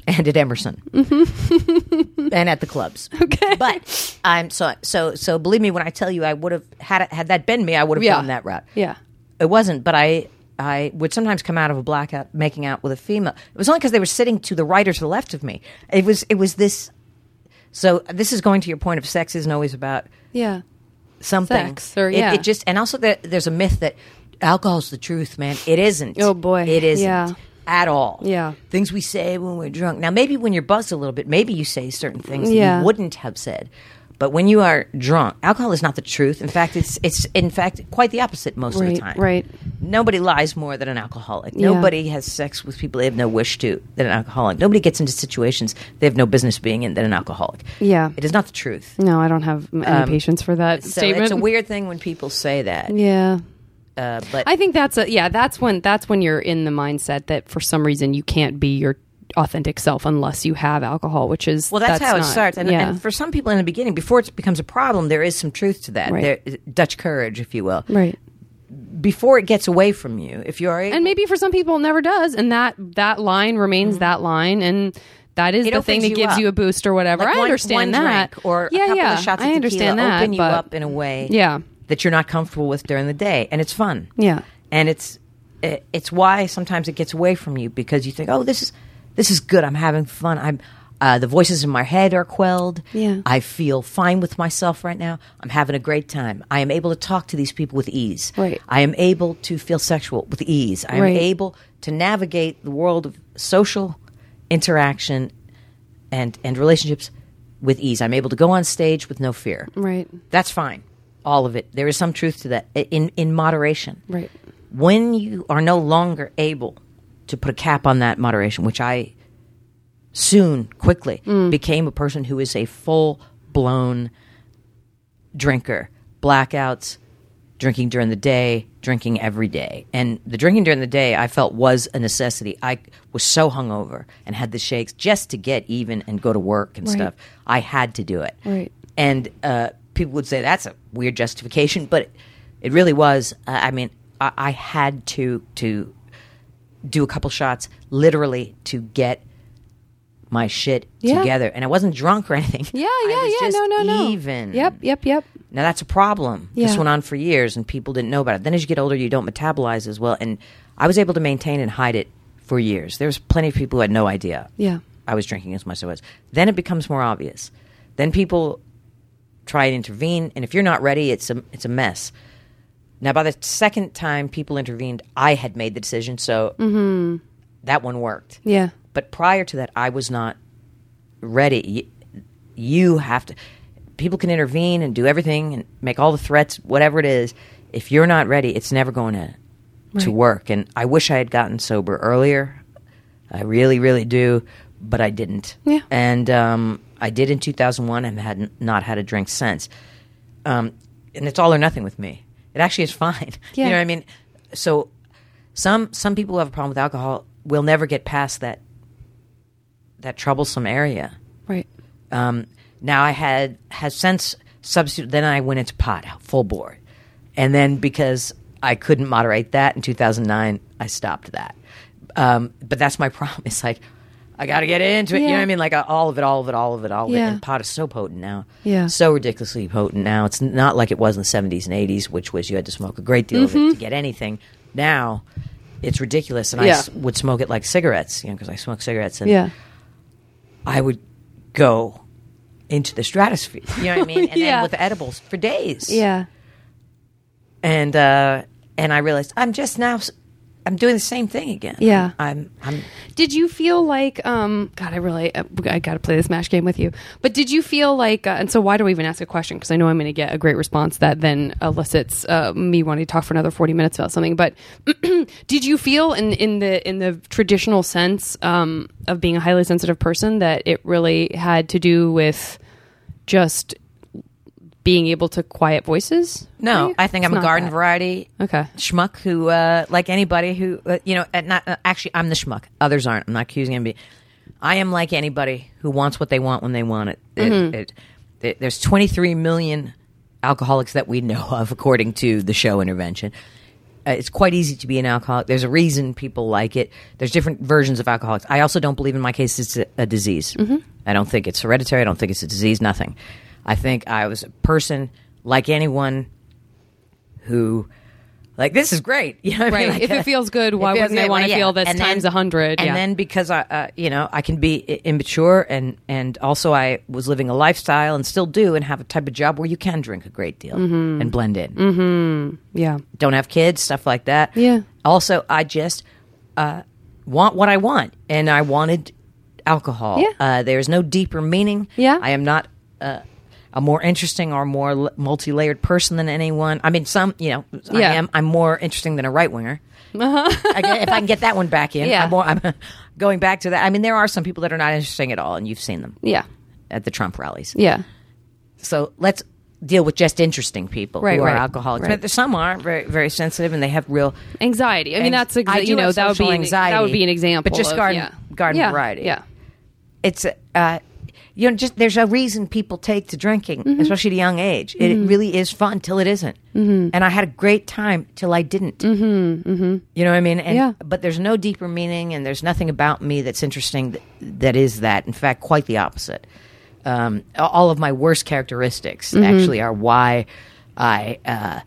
And at Emerson, mm-hmm. and at the clubs. Okay, but I'm so so so. Believe me when I tell you, I would have had it, had that been me, I would have Yeah. gone that route. Yeah. It wasn't, but I I would sometimes come out of a blackout making out with a female. It was only because they were sitting to the right or to the left of me. It was it was this. So this is going to your point of sex isn't always about Yeah. something. Sex, or- It- yeah. it, just and also there, there's a myth that alcohol's the truth, man. It isn't. Oh, boy. it isn't Yeah. At all. Yeah. things we say when we're drunk. Now maybe when you're buzzed a little bit, maybe you say certain things that Yeah. you wouldn't have said. But when you are drunk, alcohol is not the truth. In fact, it's it's in fact quite the opposite most of the time. right. Nobody lies more than an alcoholic. Yeah. Nobody has sex with people they have no wish to than an alcoholic. Nobody gets into situations they have no business being in than an alcoholic. Yeah. It is not the truth. No, I don't have any um, patience for that So statement. it's a weird thing when people say that. Yeah. Uh, but I think that's a yeah, that's when that's when you're in the mindset that for some reason you can't be your authentic self unless you have alcohol, which is Well, that's, how it starts. And, yeah. and for some people in the beginning, before it becomes a problem, there is some truth to that. Right. There, Dutch courage, if you will. right. Before it gets away from you, if you are able, And maybe for some people it never does, and that that line remains that line, and that is Mm-hmm. It the thing that you gives up. you a boost or whatever. like I one- understand one that, or yeah, yeah, of shots of I tequila understand that, open you but- up in a way Yeah. That you're not comfortable with during the day, and it's fun. Yeah. and it's it- it's why sometimes it gets away from you because you think, oh, this is this is good. I'm having fun. I'm uh, the voices in my head are quelled. Yeah. I feel fine with myself right now. I'm having a great time. I am able to talk to these people with ease. Right. I am able to feel sexual with ease. I am Right. able to navigate the world of social interaction and and relationships with ease. I'm able to go on stage with no fear. Right. That's fine. All of it. There is some truth to that in in moderation. Right. When you are no longer able to put a cap on that moderation, which I soon quickly Mm. became a person who is a full blown drinker, blackouts, drinking during the day, drinking every day. And the drinking during the day I felt was a necessity. I was so hungover and had the shakes just to get even and go to work and Right. stuff. I had to do it. Right. And uh, people would say that's a weird justification, but it, really was. Uh, I mean, I, I had to to do a couple shots literally to get my shit Yeah. together, and I wasn't drunk or anything. Yeah, yeah, yeah. just No, no, no. Even. Yep, yep, yep. Now that's a problem. This went on for years, and people didn't know about it. Then as you get older, you don't metabolize as well. And I was able to maintain and hide it for years. There was plenty of people who had no idea. Yeah. I was drinking as much as I was. Then it becomes more obvious. Then people try and intervene, and if you're not ready, it's a it's a mess. Now, by the second time people intervened, I had made the decision, so that one worked. Yeah. But prior to that, I was not ready. You, you have to. People can intervene and do everything and make all the threats, whatever it is. If you're not ready, it's never going to to work. And I wish I had gotten sober earlier. I really, really do, but I didn't. Yeah. And um, I did in 2001 and had not had a drink since. Um, and it's all or nothing with me. It actually is fine. Yeah. You know what I mean? So some some people who have a problem with alcohol will never get past that that troublesome area. Right. Um, now I had has since substitute. Then I went into pot full board, and then because I couldn't moderate that in 2009, I stopped that. Um, but that's my problem. It's like I got to get into it. You know what I mean? Like uh, all of it, all of it, all of it, all of Yeah. it. And pot is so potent now. Yeah. So ridiculously potent now. It's not like it was in the 70s and 80s, which was you had to smoke a great deal of it to get anything. Now. It's ridiculous, and I Mm-hmm. Yeah. s- would smoke it like cigarettes, you know, because I smoke cigarettes. And Yeah. I would go into the stratosphere. You know what I mean? And Yeah. then with edibles for days. Yeah. And uh, and I realized I'm just now. I'm doing the same thing again. Yeah. I'm. I'm. Did you feel like, um, God, I really, I got to play this mash game with you. But did you feel like, uh, and so why do I even ask a question? Because I know I'm going to get a great response that then elicits uh, me wanting to talk for another 40 minutes about something. But did you feel in in the in the traditional sense um, of being a highly sensitive person that it really had to do with just being able to quiet voices? No. I think It's I'm a garden that. variety Okay. schmuck who, uh, like anybody who, uh, you know, not uh, actually, I'm the schmuck. Others aren't. I'm not accusing anybody. I am like anybody who wants what they want when they want it. It- Mm-hmm. it- it- there's 23 million alcoholics that we know of, according to the show intervention. Uh, it's quite easy to be an alcoholic. There's a reason people like it. There's different versions of alcoholics. I also don't believe in my case it's a, a disease. Mm-hmm. I don't think it's hereditary. I don't think it's a disease. Nothing. I think I was a person like anyone who like this is great. You know what I mean? Right. Like, If it uh, feels good, why wouldn't I wanna Well, feel this And times a hundred? And Yeah. then because I, uh, you know, I can be immature and and also I was living a lifestyle and still do and have a type of job where you can drink a great deal Mm-hmm. and blend in. Yeah. Don't have kids, stuff like that. Yeah. Also, I just uh, want what I want, and I wanted alcohol. Yeah. Uh, there's no deeper meaning. Yeah. I am not. A more interesting or more l- multi-layered person than anyone. I mean, some, you know, I am. I'm more interesting than a right winger. Get- if I can get that one back in, Yeah. I'm, more, I'm going back to that. I mean, there are some people that are not interesting at all, and you've seen them Yeah. at the Trump rallies. Yeah. So let's deal with just interesting people Right, who right, are alcoholics. right. But some are very, very sensitive, and they have real Anxiety. I mean, that's exa- I you know that would be social an, anxiety, that would be an example. but just of- garden- yeah. garden yeah. variety. Yeah. it's uh you know just there's a reason people take to drinking Mm-hmm. especially at a young age it really is fun till it isn't. Mm-hmm. and i had a great time till i didn't mm-hmm. you know what i mean and, Yeah. but there's no deeper meaning and there's nothing about me that's interesting that, that is that in fact quite the opposite um, all of my worst characteristics Mm-hmm. actually are why i uh,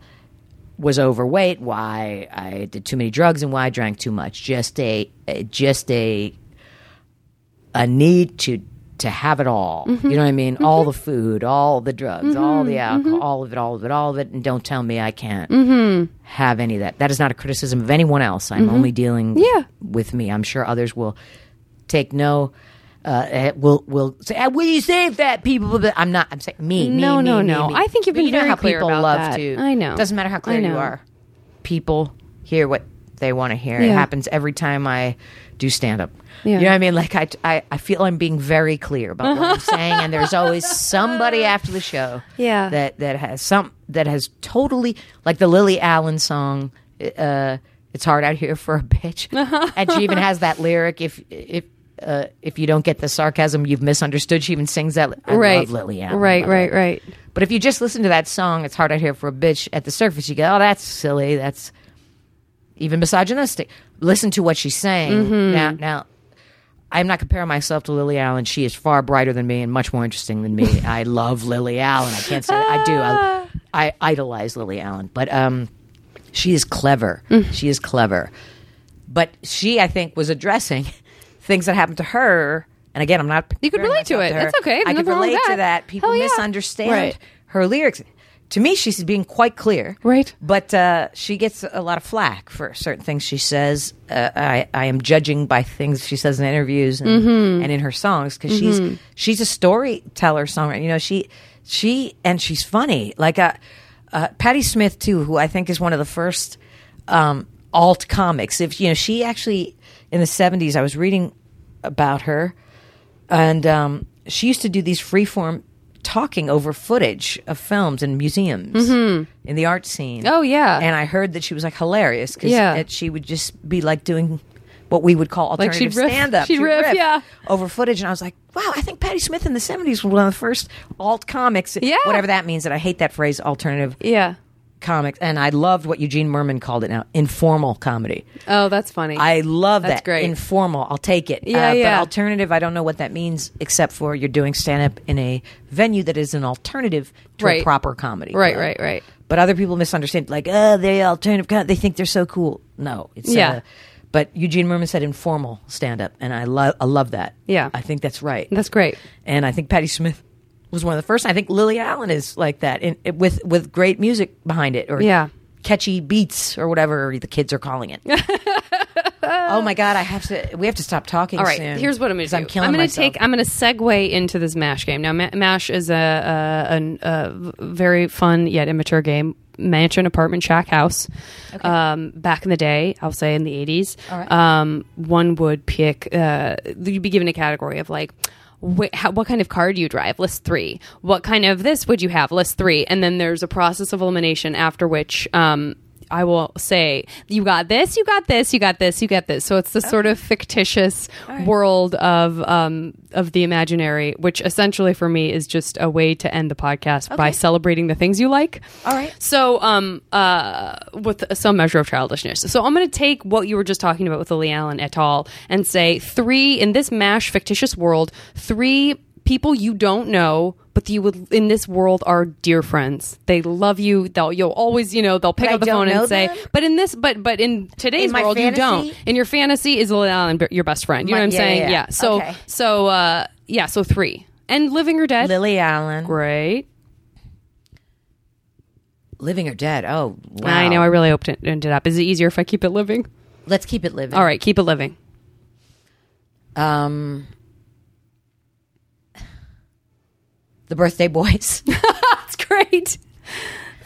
was overweight, why I did too many drugs, and why I drank too much. Just a- just a a need to to have it all. Mm-hmm. You know what I mean? All the food, all the drugs, all the alcohol, all of it, all of it, all of it. And don't tell me I can't Mm-hmm. have any of that. That is not a criticism of anyone else. I'm only dealing Yeah. with me. I'm sure others will take no. Uh, eh, will will say, "Ah, "What do you say fat people?" But I'm not. I'm saying me. me, No, me, no, me, no. I think you've But been you know how clear people about love that. to. I know. Doesn't matter how clear you are. People hear what they want to hear. It happens every time I do stand up. Yeah. You know what I mean? Like I, I, I feel I'm being very clear about what I'm saying, and there's always somebody after the show, Yeah. that that has some that has totally like the Lily Allen song. Uh, it's hard out here for a bitch, and she even has that lyric. If if uh, if you don't get the sarcasm, you've misunderstood. She even sings that. I right. love Lily Allen. Right. Right. Right. But if you just listen to that song, it's hard out here for a bitch. At the surface, you go, "Oh, that's silly. That's even misogynistic." Listen to what she's saying Mm-hmm. now. Now, I'm not comparing myself to Lily Allen. She is far brighter than me and much more interesting than me. I love Lily Allen. I can't say that. I do. I, I idolize Lily Allen, but um, she is clever. Mm. She is clever. But she, I think, was addressing things that happened to her. And again, I'm not. You could relate to it. her. That's okay. I could relate to that. that. People yeah. misunderstand Right. her lyrics. To me, she's being quite clear. Right. But uh, she gets a lot of flack for certain things she says. Uh, I, I am judging by things she says in interviews and, Mm-hmm. and in her songs because she's she's a storyteller songwriter. You know, she she and she's funny. Like uh, uh, Patti Smith too, who I think is one of the first um, alt comics. If you know, she actually in the seventies, I was reading about her, and um, she used to do these freeform talking over footage of films in museums in the art scene. Mm-hmm. Oh, yeah. and I heard that she was like hilarious because Yeah. she would just be like doing. What we would call alternative she'd stand up. she'd riff, yeah. Over footage. And I was like, wow, I think Patti Smith in the 70s was one of the first alt comics. Yeah. Whatever that means. And I hate that phrase, alternative Yeah. Comics. And I loved what Eugene Mirman called it now informal comedy. Oh, that's funny. I love That's that. great. Informal. I'll take it. Yeah, uh, yeah. But alternative, I don't know what that means except for you're doing stand up in a venue that is an alternative to Right. a proper comedy. Right, club. right, right. But other people misunderstand, like, oh, they alternative. com- They think they're so cool. No, it's Yeah. Uh, but Eugene Mirman said informal stand up, and I love, I love that. Yeah. I think that's right. That's great. and I think Patti Smith was one of the first. I think Lily Allen is like that, in, with with great music behind it, or Yeah. catchy beats, or whatever the kids are calling it. oh my god, I have to. We have to stop talking. All right, soon, here's what I'm going to do. I'm killing I'm going to take. I'm going to segue into this Mash game. Now, Ma- Mash is a, a, a very fun yet immature game. Mansion, apartment, shack, house. Um, back in the day, I'll say in the 80s, All right. um, one would pick. Uh, you'd be given a category of like. Wh- how, what kind of car do you drive? List three. What kind of this would you have? List three. And then there's a process of elimination after which um, I will say, you got this, you got this, you got this, you got this. So it's this sort of fictitious world of um, of the imaginary, which essentially for me is just a way to end the podcast by celebrating the things you like. All right. So, um, uh, with some measure of childishness. So, I'm going to take what you were just talking about with Lily Allen et al. and say three in this mash fictitious world, three people you don't know, but you would in this world are dear friends. They love you. They'll you'll always you know they'll pick But up the phone and say. them? But in this, but but in today's In world, you don't. fantasy? In your fantasy, is Lily Allen your best friend? You My- know what I'm saying? yeah, yeah. So Okay. so uh, yeah. So three and living or dead. Lily Allen, Great. living or dead. Oh, wow. I know. I really opened it, ended up. Is it easier if I keep it living? Let's keep it living. All right, keep it living. Um, the birthday boys. That's great.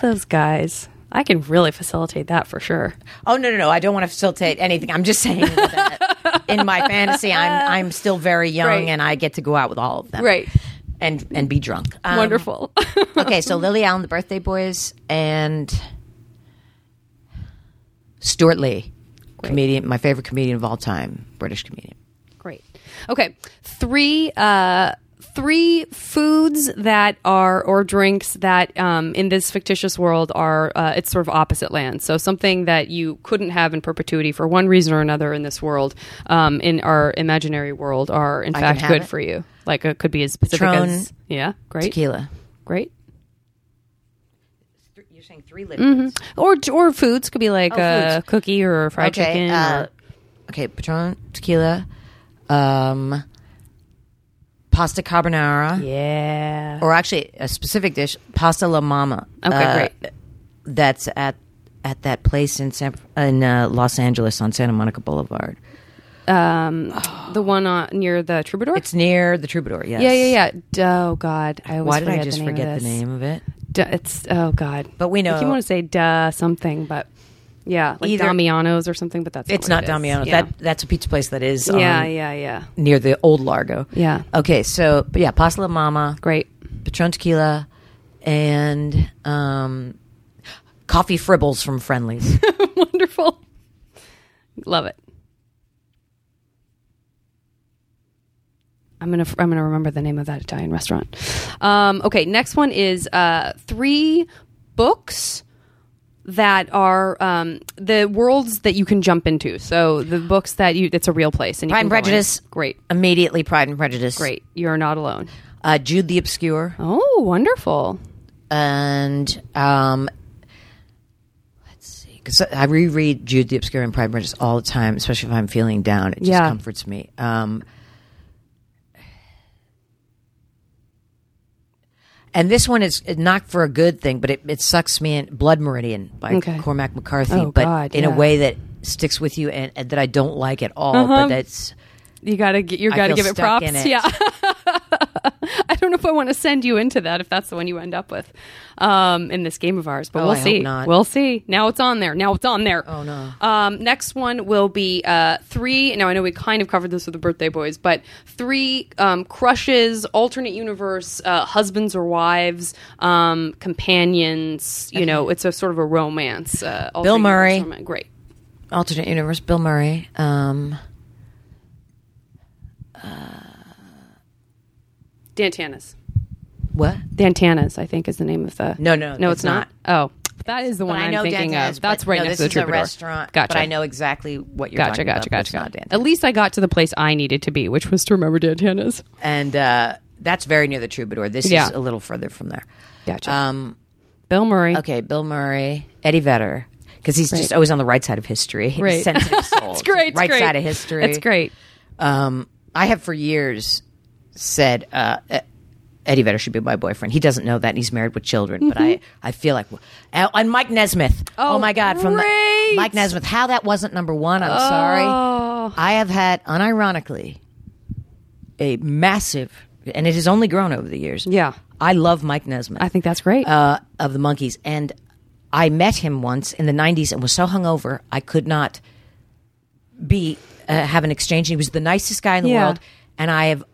Those guys. I can really facilitate that for sure. Oh no, no, no! I don't want to facilitate anything. I'm just saying that in my fantasy, I'm I'm still very young, Right. and I get to go out with all of them, Right. And and be drunk. Um, Wonderful. okay, so Lily Allen, the Birthday Boys, and Stewart Lee, comedian, my favorite comedian of all time, British comedian. Great. Okay. Three uh three foods that are or drinks that um in this fictitious world are uh, it's sort of opposite land. So something that you couldn't have in perpetuity for one reason or another in this world, um in our imaginary world are in I fact good it. for you. Like it could be as specific Patron, as Yeah, great. Tequila. Great. You're saying three liquids. Or or foods could be like Oh, a foods. cookie or a fried chicken uh, or okay, Patron, tequila, um, pasta carbonara. Yeah. or actually a specific dish, pasta la mama. Okay, uh, great. That's at at that place in San, in uh, Los Angeles on Santa Monica Boulevard. Um, the one on, near the Troubadour. It's near the Troubadour. Yes. yeah, yeah, yeah. Oh God, I always Why did I just the name forget of the name of it? It's oh God, But we know- Like you want to say duh something, but yeah, like Either- Damiano's or something. But that's It's not, not what. Damiano's. Yeah. That that's a pizza place that is yeah, um, yeah, yeah. near the old Largo. Yeah. Okay, so but yeah, pasta la mama, Great. Patron tequila, and um, coffee fribbles from Friendly's. Wonderful. Love it. I'm gonna I'm gonna remember the name of that Italian restaurant. Um, okay, next one is uh, three books that are um, the worlds that you can jump into. So the books that you it's a real place and Pride and. Prejudice. Great, Immediately, Pride and Prejudice. great. You're not alone. Uh, Jude the Obscure. Oh, wonderful. and um, let's see, because I reread Jude the Obscure and Pride and Prejudice all the time, especially if I'm feeling down. It just Yeah. comforts me. Um, and this one is not for a good thing, but it, it sucks me in. Blood Meridian by Okay. Cormac McCarthy, Oh, but God, in yeah. a way that sticks with you and, and that I don't like at all. Uh-huh. But that's You gotta get. You gotta give it props. it. Yeah. I don't know if I want to send you into that if that's the one you end up with um, in this game of ours, but Oh, we'll I see. We'll see. Now it's on there. Now it's on there. Oh, no. Um, next one will be uh, three. Now I know we kind of covered this with the birthday boys, but three um, crushes, alternate universe, uh, husbands or wives, um, companions. You know, it's a sort of a romance. Uh, Bill Murray. romance. Great. alternate universe. Bill Murray. Um, Dan Tana's. what? Dan Tana's, I think, is the name of the. No, no, no, it's it's not. Oh, that is the one I I'm know thinking Dantas, of. That's but right no, next this to the is a restaurant. Gotcha. But I know exactly what you're Gotcha, talking gotcha, about. but gotcha, gotcha. At least I got to the place I needed to be, which was to remember Dan Tana's. and uh, that's very near the Troubadour. This Yeah. is a little further from there. Gotcha. Um, Bill Murray. okay, Bill Murray, Eddie Vedder, because he's just always on the right side of history. He's Right. sensitive soul. It's great. it's right great. side of history. It's great. Um, I have for years said uh, Eddie Vedder should be my boyfriend. He doesn't know that, and he's married with children. But I, I feel like, and Mike Nesmith. Oh, Oh, my God, from the. Mike Nesmith. How that wasn't number one? I'm sorry. I have had, unironically, a massive, and it has only grown over the years. Yeah. I love Mike Nesmith I think that's great. uh, of the Monkees, and I met him once in the '90s and was so hungover I could not be uh, have an exchange. He was the nicest guy in the Yeah. world, and I have.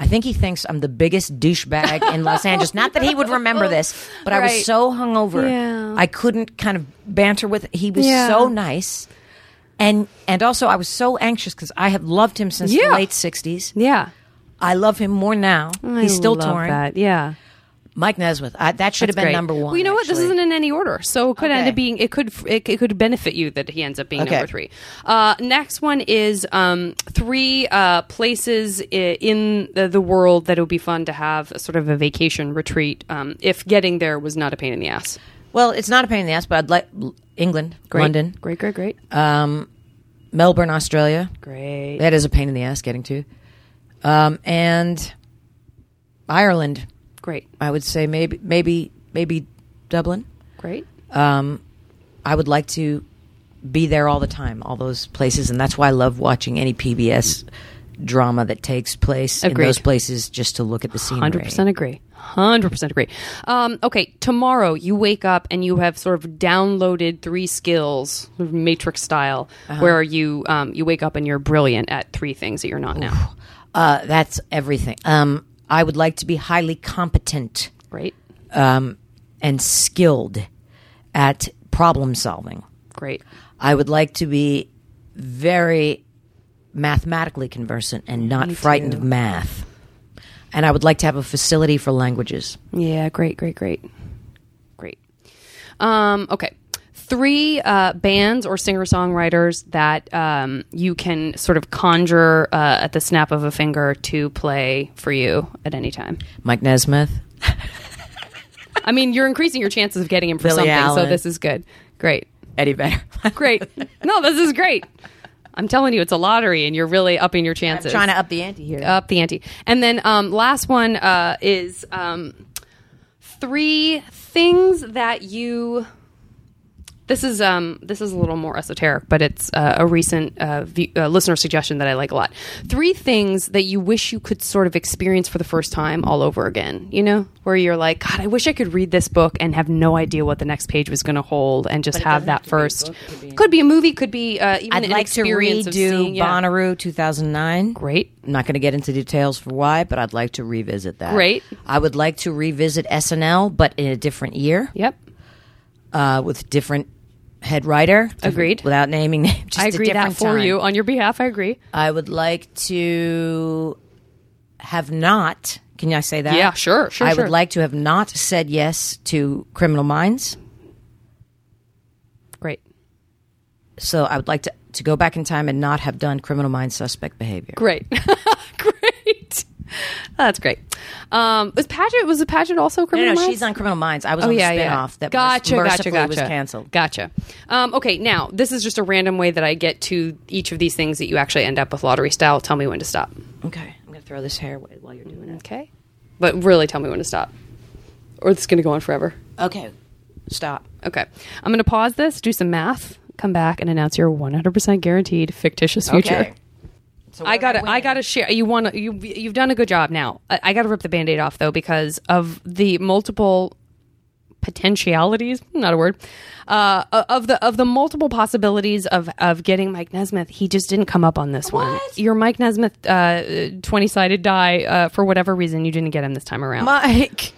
I think he thinks I'm the biggest douchebag in Los Angeles. Not that he would remember this, but I was so hungover, Yeah. I couldn't kind of banter with. He was Yeah. so nice, and and also I was so anxious because I have loved him since Yeah. the late '60s. yeah. I love him more now. He's still love touring. That. Yeah. Mike Nesmith. I, that should That's have been great. number one. Well, you know what? This actually. isn't in any order, so it could end up being. It could. It, it could benefit you that he ends up being Okay. number three. Uh, next one is um, three uh, places i- in the, the world that it would be fun to have a sort of a vacation retreat. Um, if getting there was not a pain in the ass. Well, it's not a pain in the ass, but I'd like England, Great. London, Great. Great. Great. um, Melbourne, Australia. great. That is a pain in the ass getting to, um, and Ireland. Great. I would say maybe maybe maybe Dublin. Great. Um, I would like to be there all the time, all those places, and that's why I love watching any PBS drama that takes place Agreed. in those places just to look at the scenery. Hundred percent agree. Hundred percent agree. Um, okay, tomorrow you wake up and you have sort of downloaded three skills, Matrix style, Uh-huh. where you um, you wake up and you're brilliant at three things that you're not now. Uh, that's everything. Um, I would like to be highly competent. Great, um, and skilled at problem solving. great, I would like to be very mathematically conversant and not Me frightened too. of math. And I would like to have a facility for languages. yeah, great, great, great, great. Um, okay. Three uh, bands or singer songwriters that um, you can sort of conjure uh, at the snap of a finger to play for you at any time. Mike Nesmith, I mean, you're increasing your chances of getting him for Billy something, so this is good. Great. Eddie Vedder. Great. No, this is great. I'm telling you, it's a lottery, and you're really upping your chances. trying to up the ante here. up the ante. And then um, last one uh, is um, three things that you. This is um this is a little more esoteric, but it's uh, a recent uh, view, uh, listener suggestion that I like a lot. Three things that you wish you could sort of experience for the first time all over again. You know, where you're like, God, I wish I could read this book and have no idea what the next page was going to hold, and just have that first. Could be a movie, could be uh, even I'd an like to experience of redo seeing. Yeah. Bonnaroo 2009. Great. I'm not going to get into details for why, but I'd like to revisit that. Great. I would like to revisit SNL, but in a different year Yep. uh, with different head writer. Agreed. Without naming names. Just I agree that for time. you on your behalf. I agree. I would like to have not. Can I say that? Yeah, sure, sure, I sure. would like to have not said yes to Criminal Minds. Great. So I would like to, to go back in time and not have done Criminal Minds suspect behavior. Great. Great. That's great. Um, was Paget was the Paget also No, criminal? no, Minds? she's on Criminal Minds. I was Oh on yeah, the yeah. spinoff that gotcha, merc- gotcha, gotcha. was canceled. Gotcha. Um, okay, now this is just a random way that I get to each of these things that you actually end up with lottery style. Tell me when to stop. Okay, I'm going to throw this hair away while you're doing it. Okay, but really tell me when to stop, or it's going to go on forever. Okay, stop. Okay, I'm going to pause this, do some math, come back, and announce your 100% guaranteed fictitious future. Okay. So I gotta, I got to share. You want you you've done a good job now. I, I got to rip the band-aid off though because of the multiple potentialities, not a word. Uh, of the of the multiple possibilities of of getting Mike Nesmith, he just didn't come up on this one. Your Mike Nesmith uh, twenty sided die uh, for whatever reason you didn't get him this time around. Mike.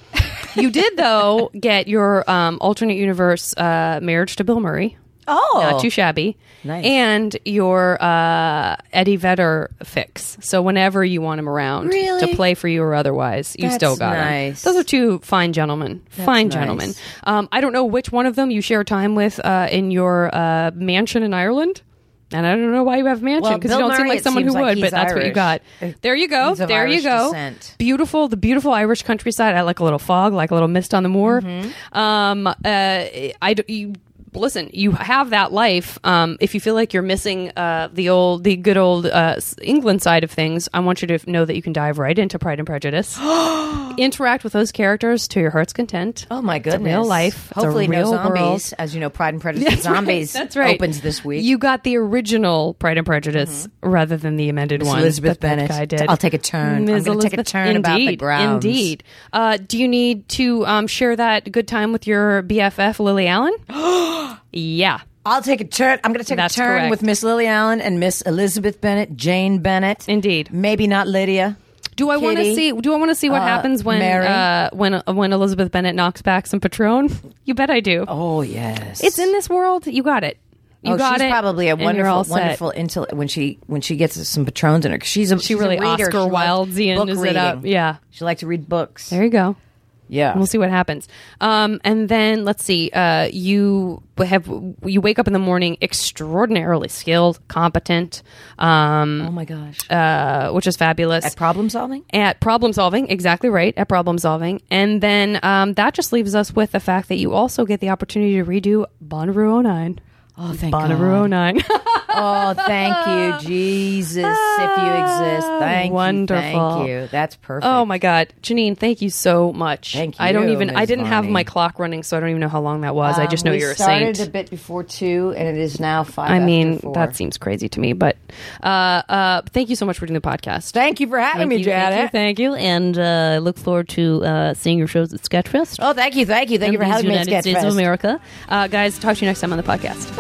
you did though get your um, alternate universe uh, marriage to Bill Murray. Oh, Not too shabby. Nice. And your uh, Eddie Vedder fix. So whenever you want him around Really? to play for you or otherwise, you That's still got nice. him. Those are two fine gentlemen. fine nice. gentlemen. Um, I don't know which one of them you share time with uh, in your uh, mansion in Ireland. And I don't know why you have a mansion Well, because you don't seem like someone who like would, but that's what you got. There you go. There you go. descent. Beautiful, the beautiful Irish countryside. I like a little fog, like a little mist on the moor. Mm-hmm. Um, uh, I you listen. You have that life. Um, if you feel like you're missing uh, the old, the good old uh, England side of things, I want you to know that you can dive right into Pride and Prejudice. Interact with those characters to your heart's content. Oh my goodness! Real life. Hopefully, real no zombies. world. As you know, Pride and Prejudice zombies. That's right. Opens this week. You got the original Pride and Prejudice rather than the amended Miss one. Elizabeth that that Bennet. guy did. I'll take a turn. I'm Ms. gonna take a turn about the indeed, grounds. Indeed. Uh, do you need to um, share that good time with your BFF Lily Allen? yeah. I'll take a turn. I'm going to take That's a turn correct. with Miss Lily Allen and Miss Elizabeth Bennet, Jane Bennet. Indeed. Maybe not Lydia. Do I want to see? Do I want to see what Uh, happens when Mary. uh, when uh, when Elizabeth Bennet knocks back some Patron? You bet I do. Oh yes, It's in this world. You got it. You oh, got she's it. probably a wonderful, all wonderful intel when she when she gets some patrons in her. She's a She she's a really reader. Oscar She likes Wildean book is it up? reading. Yeah. She likes to read books. There you go. Yeah, We'll see what happens. Um, and then let's see. Uh, you have you wake up in the morning extraordinarily skilled, competent, um, Oh my gosh, uh, which is fabulous. at problem solving. at problem solving, exactly right. At problem solving, and then um, that just leaves us with the fact that you also get the opportunity to redo Bonnaroo 09. Oh, thank Bonnaroo 09. Oh, thank you, Jesus, if you exist. Thank Wonderful. you, thank you. That's perfect. oh my God, Janeane, thank you so much. Thank you. I don't even. I didn't have Varney. my clock running, so I don't even know how long that was. I just know Um, we you're a saint. started a bit before two, and it is now five. I after mean, four. that seems crazy to me, but uh, uh, thank you so much for doing the podcast. Thank you for having me, Janet. Thank you, thank you, and uh, I look forward to uh, seeing your shows at Sketchfest. Oh, thank you, thank you, thank you for having me at United States of. America. Uh, guys, talk to you next time on the podcast.